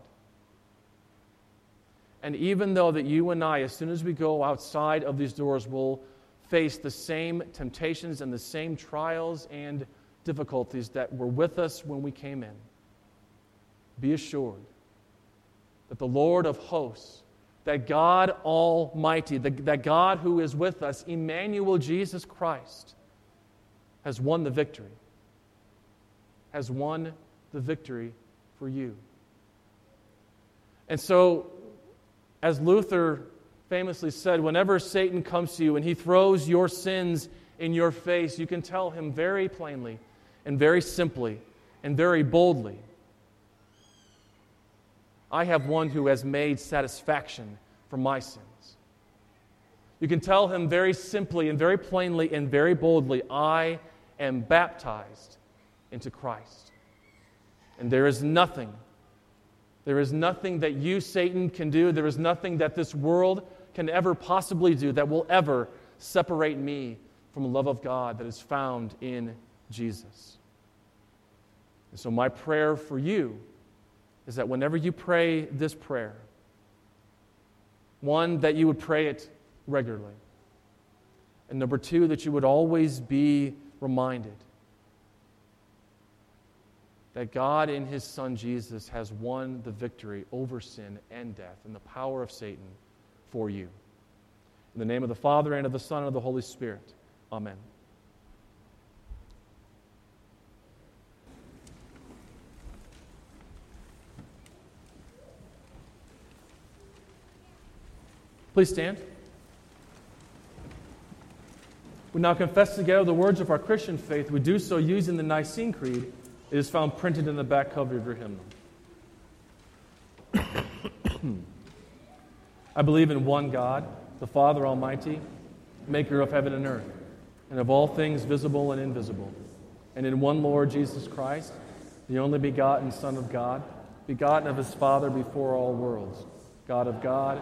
And even though that you and I, as soon as we go outside of these doors, will face the same temptations and the same trials and difficulties that were with us when we came in, be assured that the Lord of hosts, that God Almighty, the, that God who is with us, Emmanuel Jesus Christ, has won the victory. Has won the victory for you. And so, as Luther famously said, whenever Satan comes to you and he throws your sins in your face, you can tell him very plainly and very simply and very boldly I have one who has made satisfaction for my sins. You can tell him very simply and very plainly and very boldly I am baptized into Christ. And there is nothing, there is nothing that you, Satan, can do, there is nothing that this world can ever possibly do that will ever separate me from the love of God that is found in Jesus. And so, my prayer for you is that whenever you pray this prayer, one, that you would pray it regularly. And number two, that you would always be reminded that God in His Son Jesus has won the victory over sin and death and the power of Satan for you. In the name of the Father, and of the Son, and of the Holy Spirit. Amen. Please stand. We now confess together the words of our Christian faith. We do so using the Nicene Creed. It is found printed in the back cover of your hymnal. [clears throat] I believe in one God, the Father Almighty, maker of heaven and earth, and of all things visible and invisible, and in one Lord Jesus Christ, the only begotten Son of God, begotten of his Father before all worlds God of God,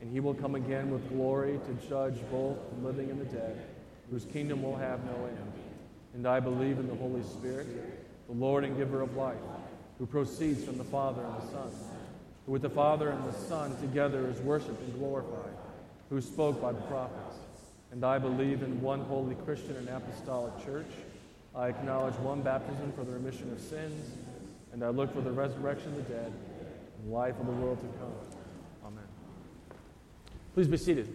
And he will come again with glory to judge both the living and the dead, whose kingdom will have no end. And I believe in the Holy Spirit, the Lord and giver of life, who proceeds from the Father and the Son, who with the Father and the Son together is worshiped and glorified, who spoke by the prophets. And I believe in one holy Christian and apostolic church. I acknowledge one baptism for the remission of sins, and I look for the resurrection of the dead and life of the world to come. Please be seated.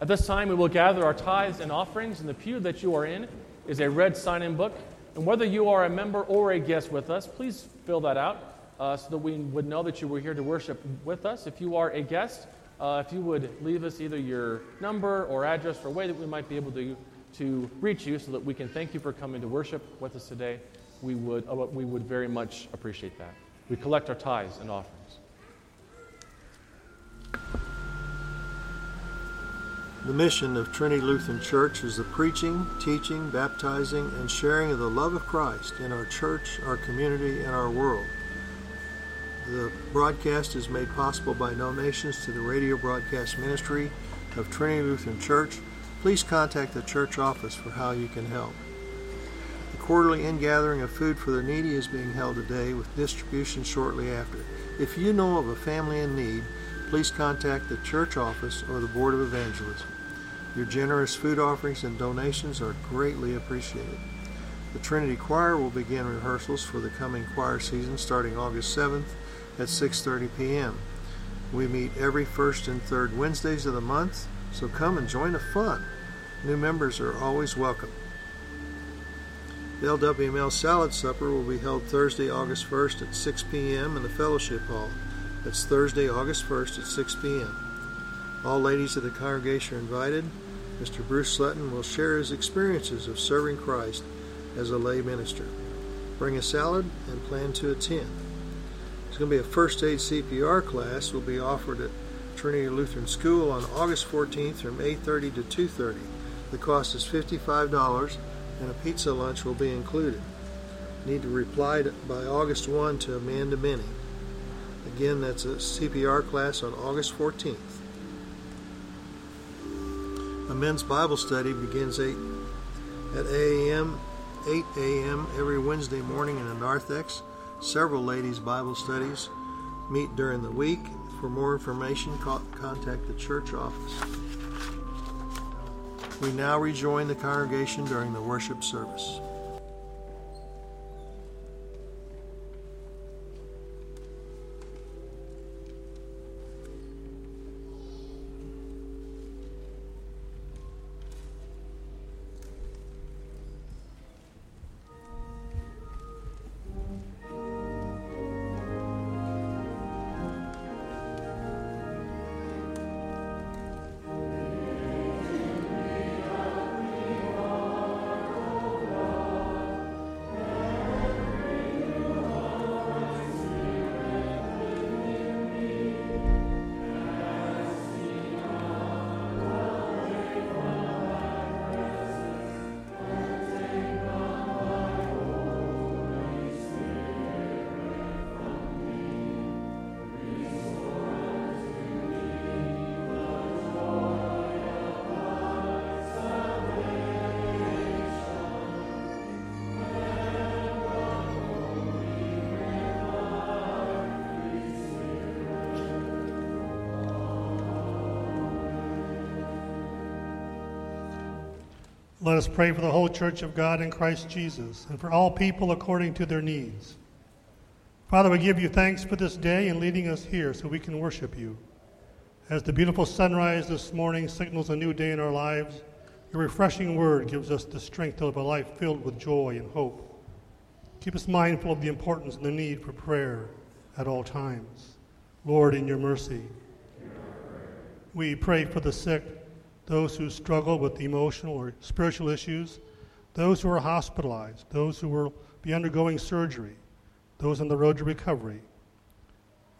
At this time, we will gather our tithes and offerings, and the pew that you are in is a red sign in book. And whether you are a member or a guest with us, please fill that out uh, so that we would know that you were here to worship with us. If you are a guest, uh, if you would leave us either your number or address for a way that we might be able to, to reach you so that we can thank you for coming to worship with us today, we would, uh, we would very much appreciate that. We collect our tithes and offerings. The mission of Trinity Lutheran Church is the preaching, teaching, baptizing, and sharing of the love of Christ in our church, our community, and our world. The broadcast is made possible by donations to the radio broadcast ministry of Trinity Lutheran Church. Please contact the church office for how you can help. The quarterly ingathering of food for the needy is being held today with distribution shortly after. If you know of a family in need, please contact the church office or the Board of Evangelism. Your generous food offerings and donations are greatly appreciated. The Trinity Choir will begin rehearsals for the coming choir season starting August 7th at 6:30 p.m. We meet every first and third Wednesdays of the month, so come and join the fun. New members are always welcome. The LWML Salad Supper will be held Thursday, August 1st at 6 p.m. in the Fellowship Hall. That's Thursday, August 1st at 6 p.m. All ladies of the congregation are invited. Mr. Bruce Sletton will share his experiences of serving Christ as a lay minister. Bring a salad and plan to attend. It's going to be a first aid CPR class will be offered at Trinity Lutheran School on August 14th from 8:30 to 2:30. The cost is $55 and a pizza lunch will be included. Need to reply by August 1 to Amanda Minnie. Again, that's a CPR class on August 14th. A men's Bible study begins 8 at 8 a.m. 8 a.m. every Wednesday morning in the narthex. Several ladies' Bible studies meet during the week. For more information, contact the church office. We now rejoin the congregation during the worship service. Us pray for the whole church of God in Christ Jesus and for all people according to their needs. Father, we give you thanks for this day and leading us here so we can worship you. As the beautiful sunrise this morning signals a new day in our lives, your refreshing word gives us the strength to live a life filled with joy and hope. Keep us mindful of the importance and the need for prayer at all times. Lord, in your mercy, we pray for the sick those who struggle with emotional or spiritual issues, those who are hospitalized, those who will be undergoing surgery, those on the road to recovery.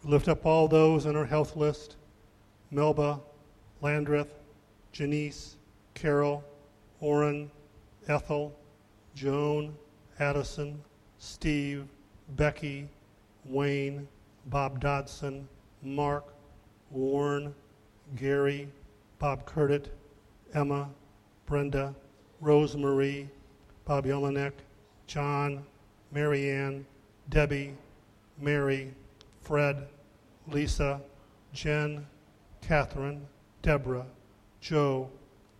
We lift up all those on our health list Melba, Landreth, Janice, Carol, Orrin, Ethel, Joan, Addison, Steve, Becky, Wayne, Bob Dodson, Mark, Warren, Gary, Bob Curtit, Emma, Brenda, Rosemarie, Bob Jelinek, John, Marianne, Debbie, Mary, Fred, Lisa, Jen, Catherine, Deborah, Joe,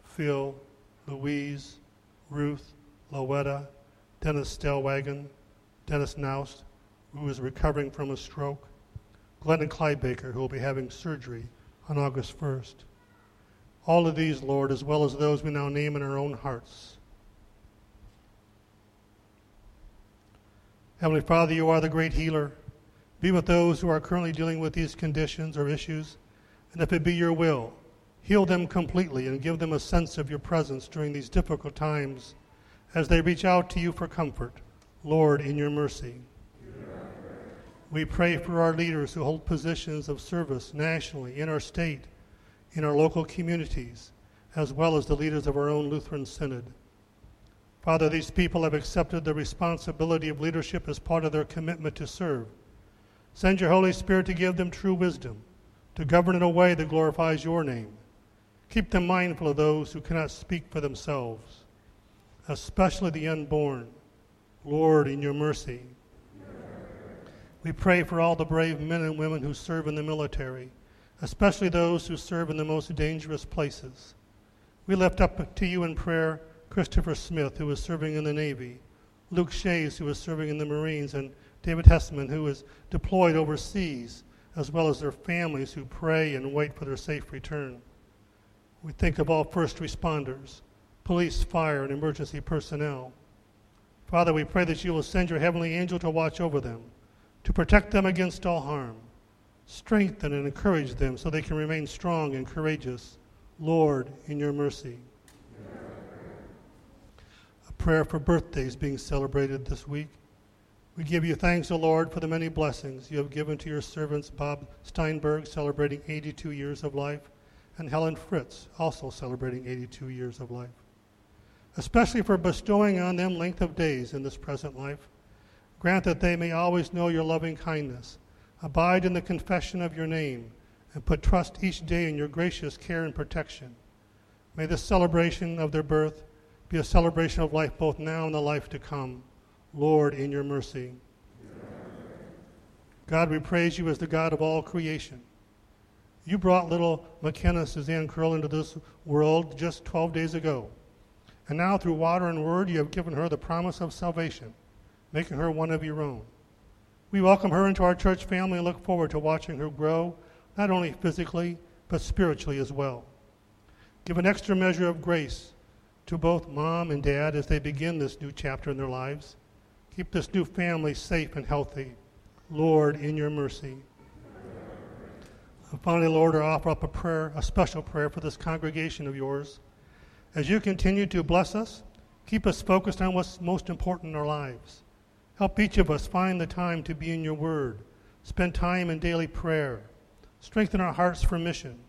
Phil, Louise, Ruth, Lowetta, Dennis Stellwagen, Dennis Naust, who is recovering from a stroke, Glenn and Clyde Baker, who will be having surgery on August 1st. All of these, Lord, as well as those we now name in our own hearts. Heavenly Father, you are the great healer. Be with those who are currently dealing with these conditions or issues, and if it be your will, heal them completely and give them a sense of your presence during these difficult times as they reach out to you for comfort. Lord, in your mercy. We pray for our leaders who hold positions of service nationally in our state in our local communities, as well as the leaders of our own Lutheran Synod. Father, these people have accepted the responsibility of leadership as part of their commitment to serve. Send your Holy Spirit to give them true wisdom, to govern in a way that glorifies your name. Keep them mindful of those who cannot speak for themselves, especially the unborn. Lord, in your mercy. We pray for all the brave men and women who serve in the military, especially those who serve in the most dangerous places. We lift up to you in prayer Christopher Smith, who is serving in the Navy, Luke Shays, who is serving in the Marines, and David Hessman, who is deployed overseas, as well as their families who pray and wait for their safe return. We think of all first responders, police, fire, and emergency personnel. Father, we pray that you will send your heavenly angel to watch over them, to protect them against all harm. Strengthen and encourage them so they can remain strong and courageous. Lord, in your mercy A prayer for birthdays being celebrated this week. We give you thanks, O Lord, for the many blessings you have given to your servants Bob Steinberg, celebrating 82 years of life, and Helen Fritz, also celebrating 82 years of life. Especially for bestowing on them length of days in this present life. Grant that they may always know your loving kindness, abide in the confession of your name, and put trust each day in your gracious care and protection. May this celebration of their birth be a celebration of life both now and the life to come. Lord, in your mercy. God, we praise you as the God of all creation. You brought little McKenna Suzanne Curl into this world just 12 days ago. And now, through water and word, you have given her the promise of salvation, making her one of your own. We welcome her into our church family and look forward to watching her grow, not only physically, but spiritually as well. Give an extra measure of grace to both mom and dad as they begin this new chapter in their lives. Keep this new family safe and healthy. Lord, in your mercy. And finally, Lord, I offer up a prayer, a special prayer for this congregation of yours. As you continue to bless us, keep us focused on what's most important in our lives. Help each of us find the time to be in your word, spend time in daily prayer, strengthen our hearts for mission,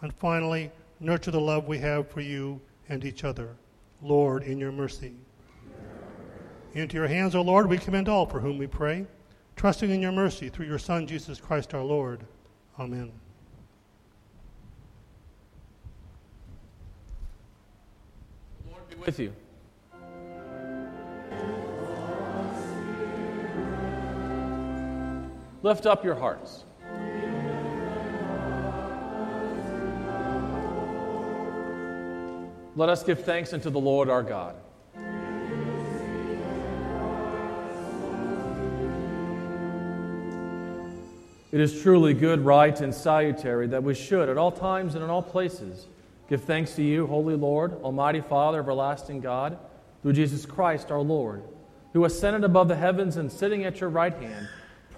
and finally, nurture the love we have for you and each other. Lord, in your mercy. Into your hands, O Lord, we commend all for whom we pray, trusting in your mercy through your Son, Jesus Christ our Lord. Amen. Lord be with you. Lift up your hearts. Let us give thanks unto the Lord our God. It is truly good, right, and salutary that we should, at all times and in all places, give thanks to you, Holy Lord, Almighty Father, everlasting God, through Jesus Christ our Lord, who ascended above the heavens and sitting at your right hand,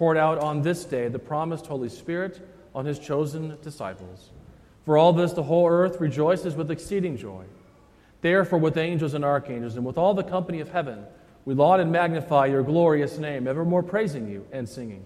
poured out on this day the promised Holy Spirit on his chosen disciples. For all this, the whole earth rejoices with exceeding joy. Therefore, with angels and archangels and with all the company of heaven, we laud and magnify your glorious name, evermore praising you and singing.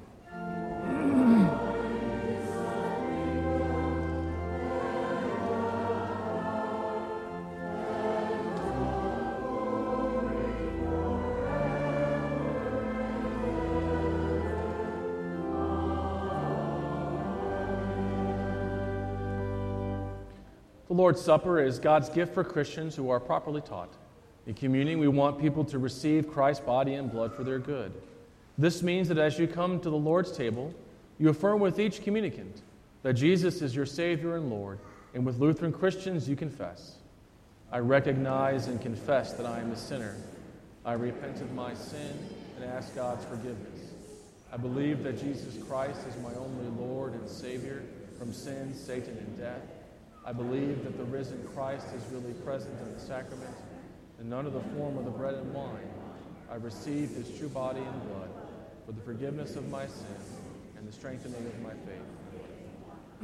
The Lord's Supper is God's gift for Christians who are properly taught. In communion, we want people to receive Christ's body and blood for their good. This means that as you come to the Lord's table, you affirm with each communicant that Jesus is your Savior and Lord, and with Lutheran Christians, you confess I recognize and confess that I am a sinner. I repent of my sin and ask God's forgiveness. I believe that Jesus Christ is my only Lord and Savior from sin, Satan, and death. I believe that the risen Christ is really present in the sacrament, and under the form of the bread and wine, I receive his true body and blood for the forgiveness of my sin and the strengthening of my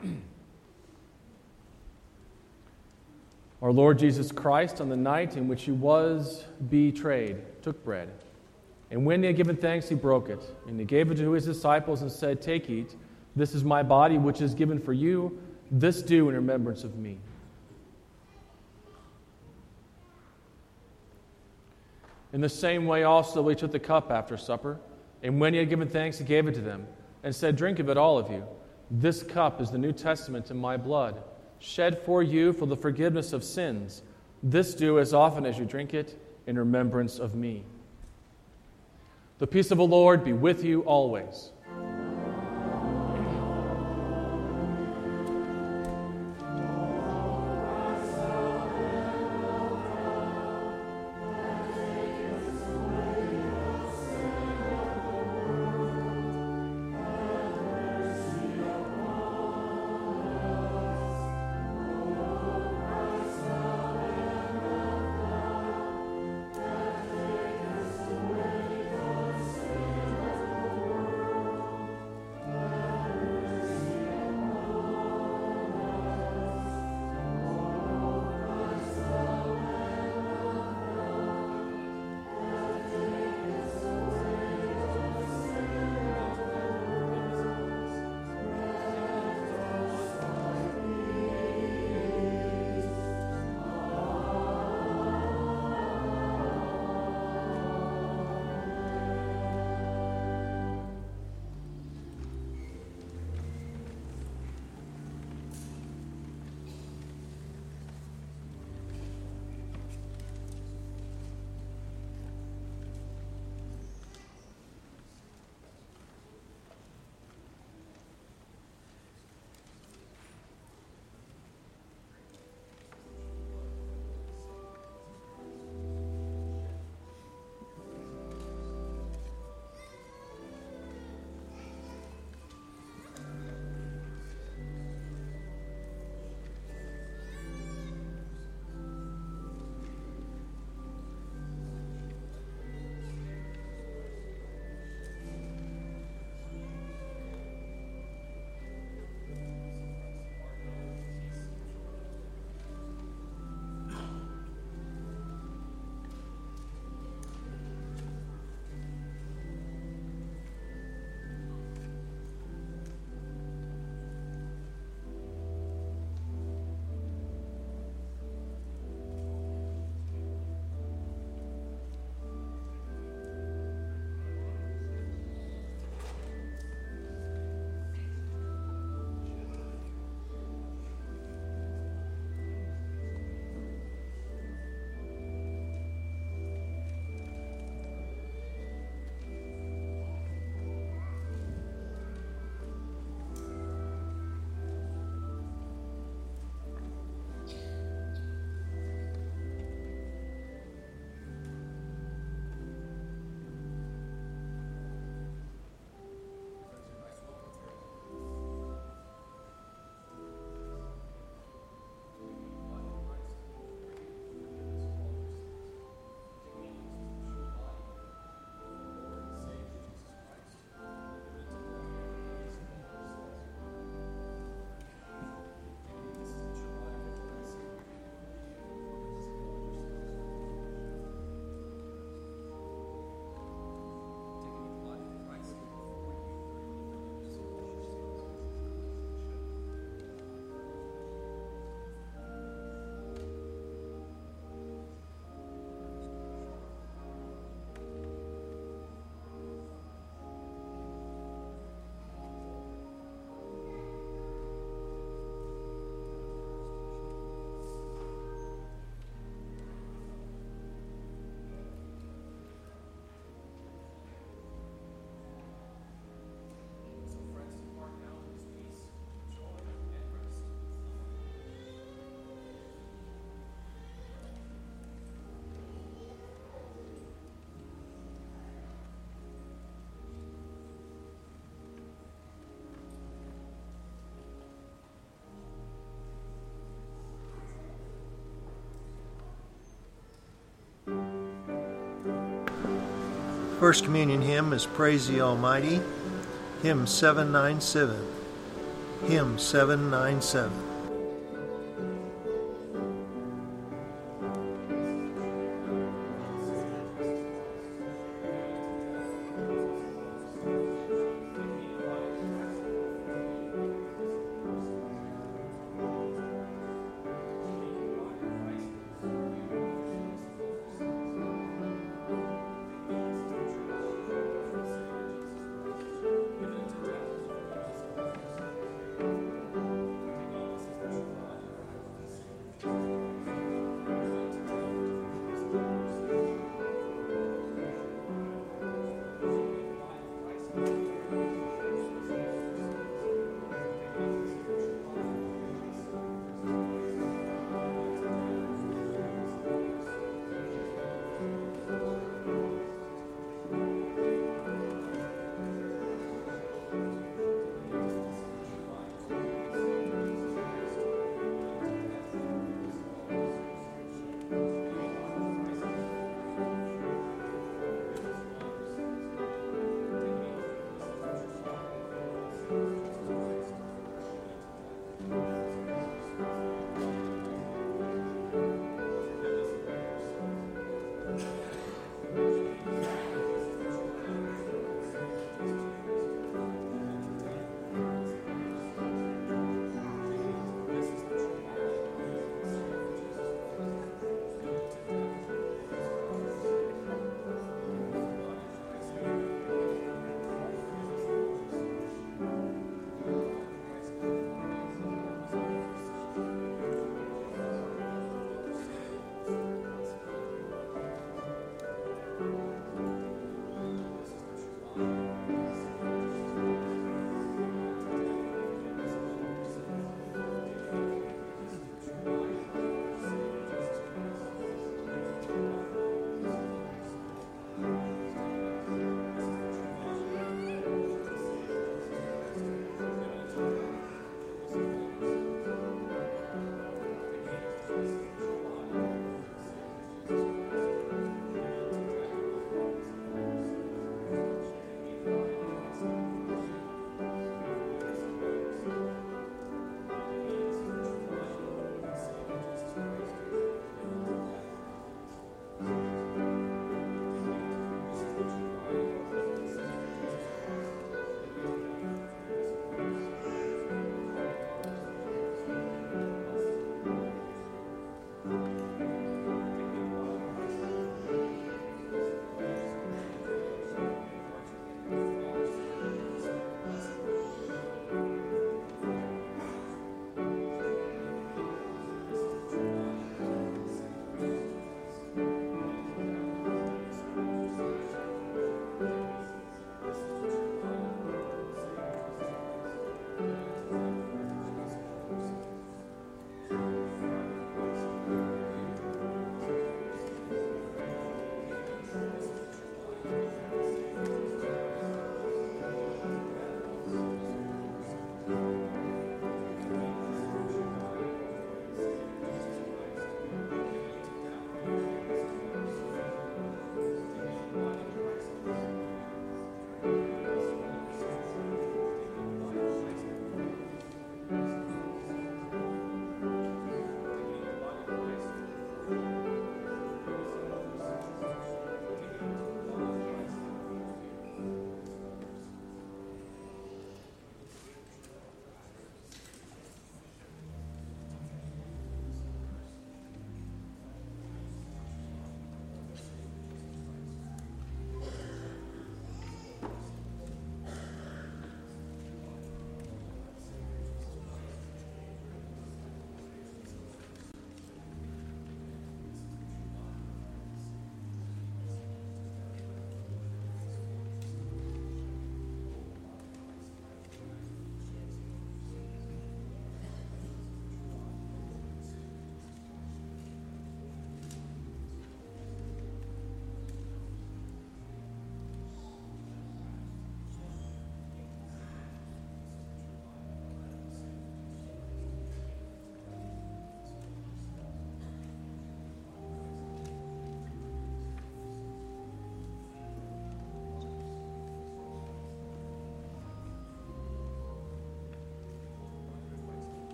faith. [clears throat] Our Lord Jesus Christ, on the night in which he was betrayed, took bread. And when he had given thanks, he broke it. And he gave it to his disciples and said, Take, eat. This is my body, which is given for you. This do in remembrance of me. In the same way, also, he took the cup after supper, and when he had given thanks, he gave it to them, and said, Drink of it, all of you. This cup is the New Testament in my blood, shed for you for the forgiveness of sins. This do as often as you drink it in remembrance of me. The peace of the Lord be with you always. First Communion hymn is Praise the Almighty, hymn 797. Hymn 797.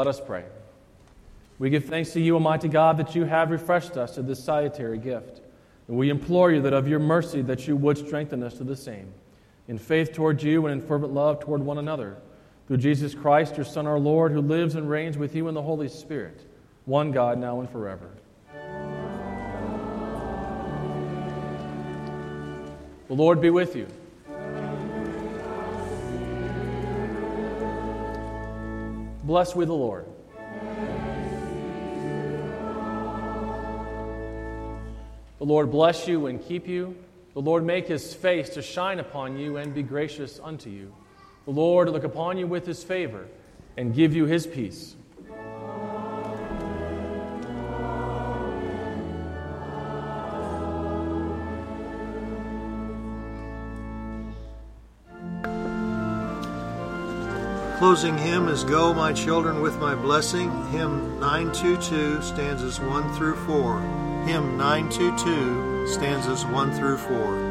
Let us pray. We give thanks to you, Almighty God, that you have refreshed us to this salutary gift. And we implore you that of your mercy that you would strengthen us to the same, in faith toward you and in fervent love toward one another. Through Jesus Christ, your Son, our Lord, who lives and reigns with you in the Holy Spirit, one God, now and forever. The Lord be with you. Bless we the Lord. The Lord bless you and keep you. The Lord make his face to shine upon you and be gracious unto you. The Lord look upon you with his favor and give you his peace. Closing hymn is Go, My Children, with My Blessing, hymn 922, stanzas 1 through 4. Hymn 922, stanzas 1 through 4.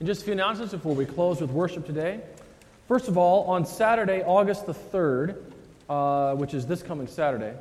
And just a few announcements before we close with worship today. First of all, on Saturday, August the 3rd, uh, which is this coming Saturday,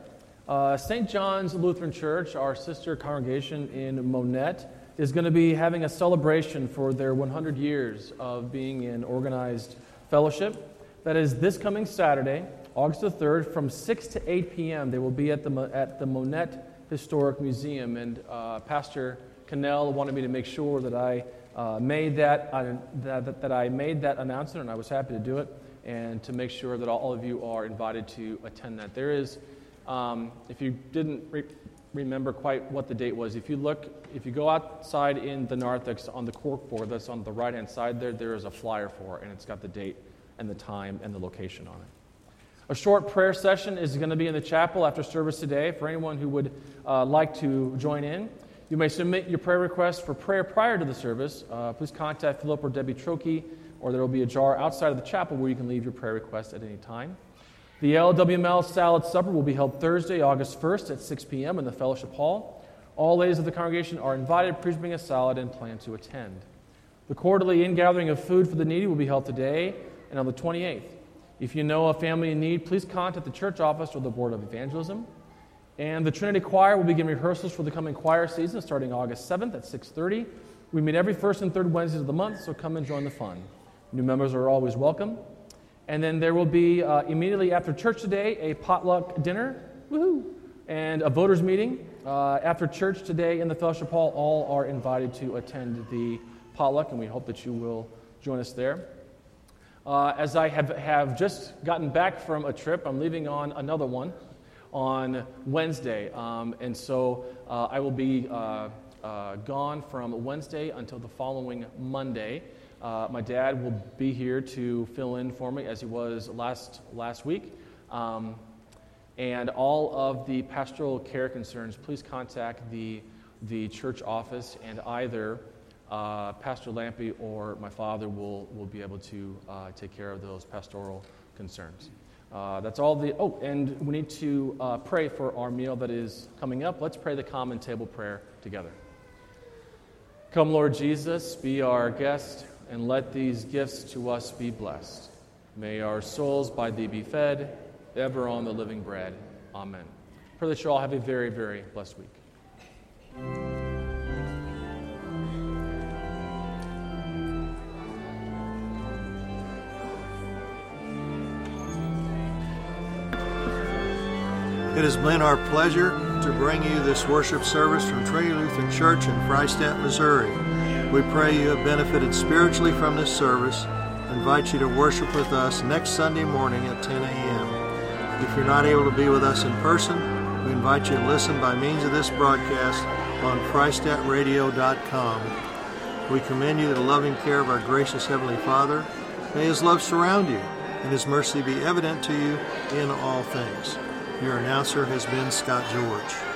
uh, St. John's Lutheran Church, our sister congregation in Monett, is going to be having a celebration for their 100 years of being in organized fellowship. That is this coming Saturday, August the 3rd, from 6 to 8 p.m. They will be at the, at the Monett Historic Museum. And uh, Pastor Cannell wanted me to make sure that I uh, made that, uh, that, that I made that announcement, and I was happy to do it, and to make sure that all of you are invited to attend that. There is, um, if you didn't re- remember quite what the date was. If you look, if you go outside in the narthex on the cork board that's on the right hand side there, there is a flyer for it, and it's got the date and the time and the location on it. A short prayer session is going to be in the chapel after service today for anyone who would uh, like to join in. You may submit your prayer request for prayer prior to the service. Uh, please contact Philip or Debbie Trokey, or there will be a jar outside of the chapel where you can leave your prayer request at any time. The LWML Salad Supper will be held Thursday, August 1st at 6 p.m. in the Fellowship Hall. All ladies of the congregation are invited. Please bring a salad and plan to attend. The quarterly ingathering of food for the needy will be held today and on the 28th. If you know a family in need, please contact the church office or the Board of Evangelism. And the Trinity Choir will begin rehearsals for the coming choir season starting August 7th at 6:30. We meet every first and third Wednesdays of the month, so come and join the fun. New members are always welcome. And then there will be, uh, immediately after church today, a potluck dinner, woohoo, and a voters meeting. Uh, after church today in the fellowship hall, all are invited to attend the potluck, and we hope that you will join us there. Uh, as I have, have just gotten back from a trip, I'm leaving on another one on Wednesday. Um, and so uh, I will be uh, uh, gone from Wednesday until the following Monday. Uh, my dad will be here to fill in for me as he was last, last week. Um, and all of the pastoral care concerns, please contact the, the church office, and either uh, Pastor Lampy or my father will, will be able to uh, take care of those pastoral concerns. Uh, that's all the. Oh, and we need to uh, pray for our meal that is coming up. Let's pray the common table prayer together. Come, Lord Jesus, be our guest and let these gifts to us be blessed. May our souls by thee be fed, ever on the living bread. Amen. Pray that you all have a very, very blessed week. It has been our pleasure to bring you this worship service from Trinity Lutheran Church in Freistatt, Missouri. We pray you have benefited spiritually from this service. I invite you to worship with us next Sunday morning at 10 a.m. If you're not able to be with us in person, we invite you to listen by means of this broadcast on FreistattRadio.com. We commend you to the loving care of our gracious Heavenly Father. May His love surround you and His mercy be evident to you in all things. Your announcer has been Scott George.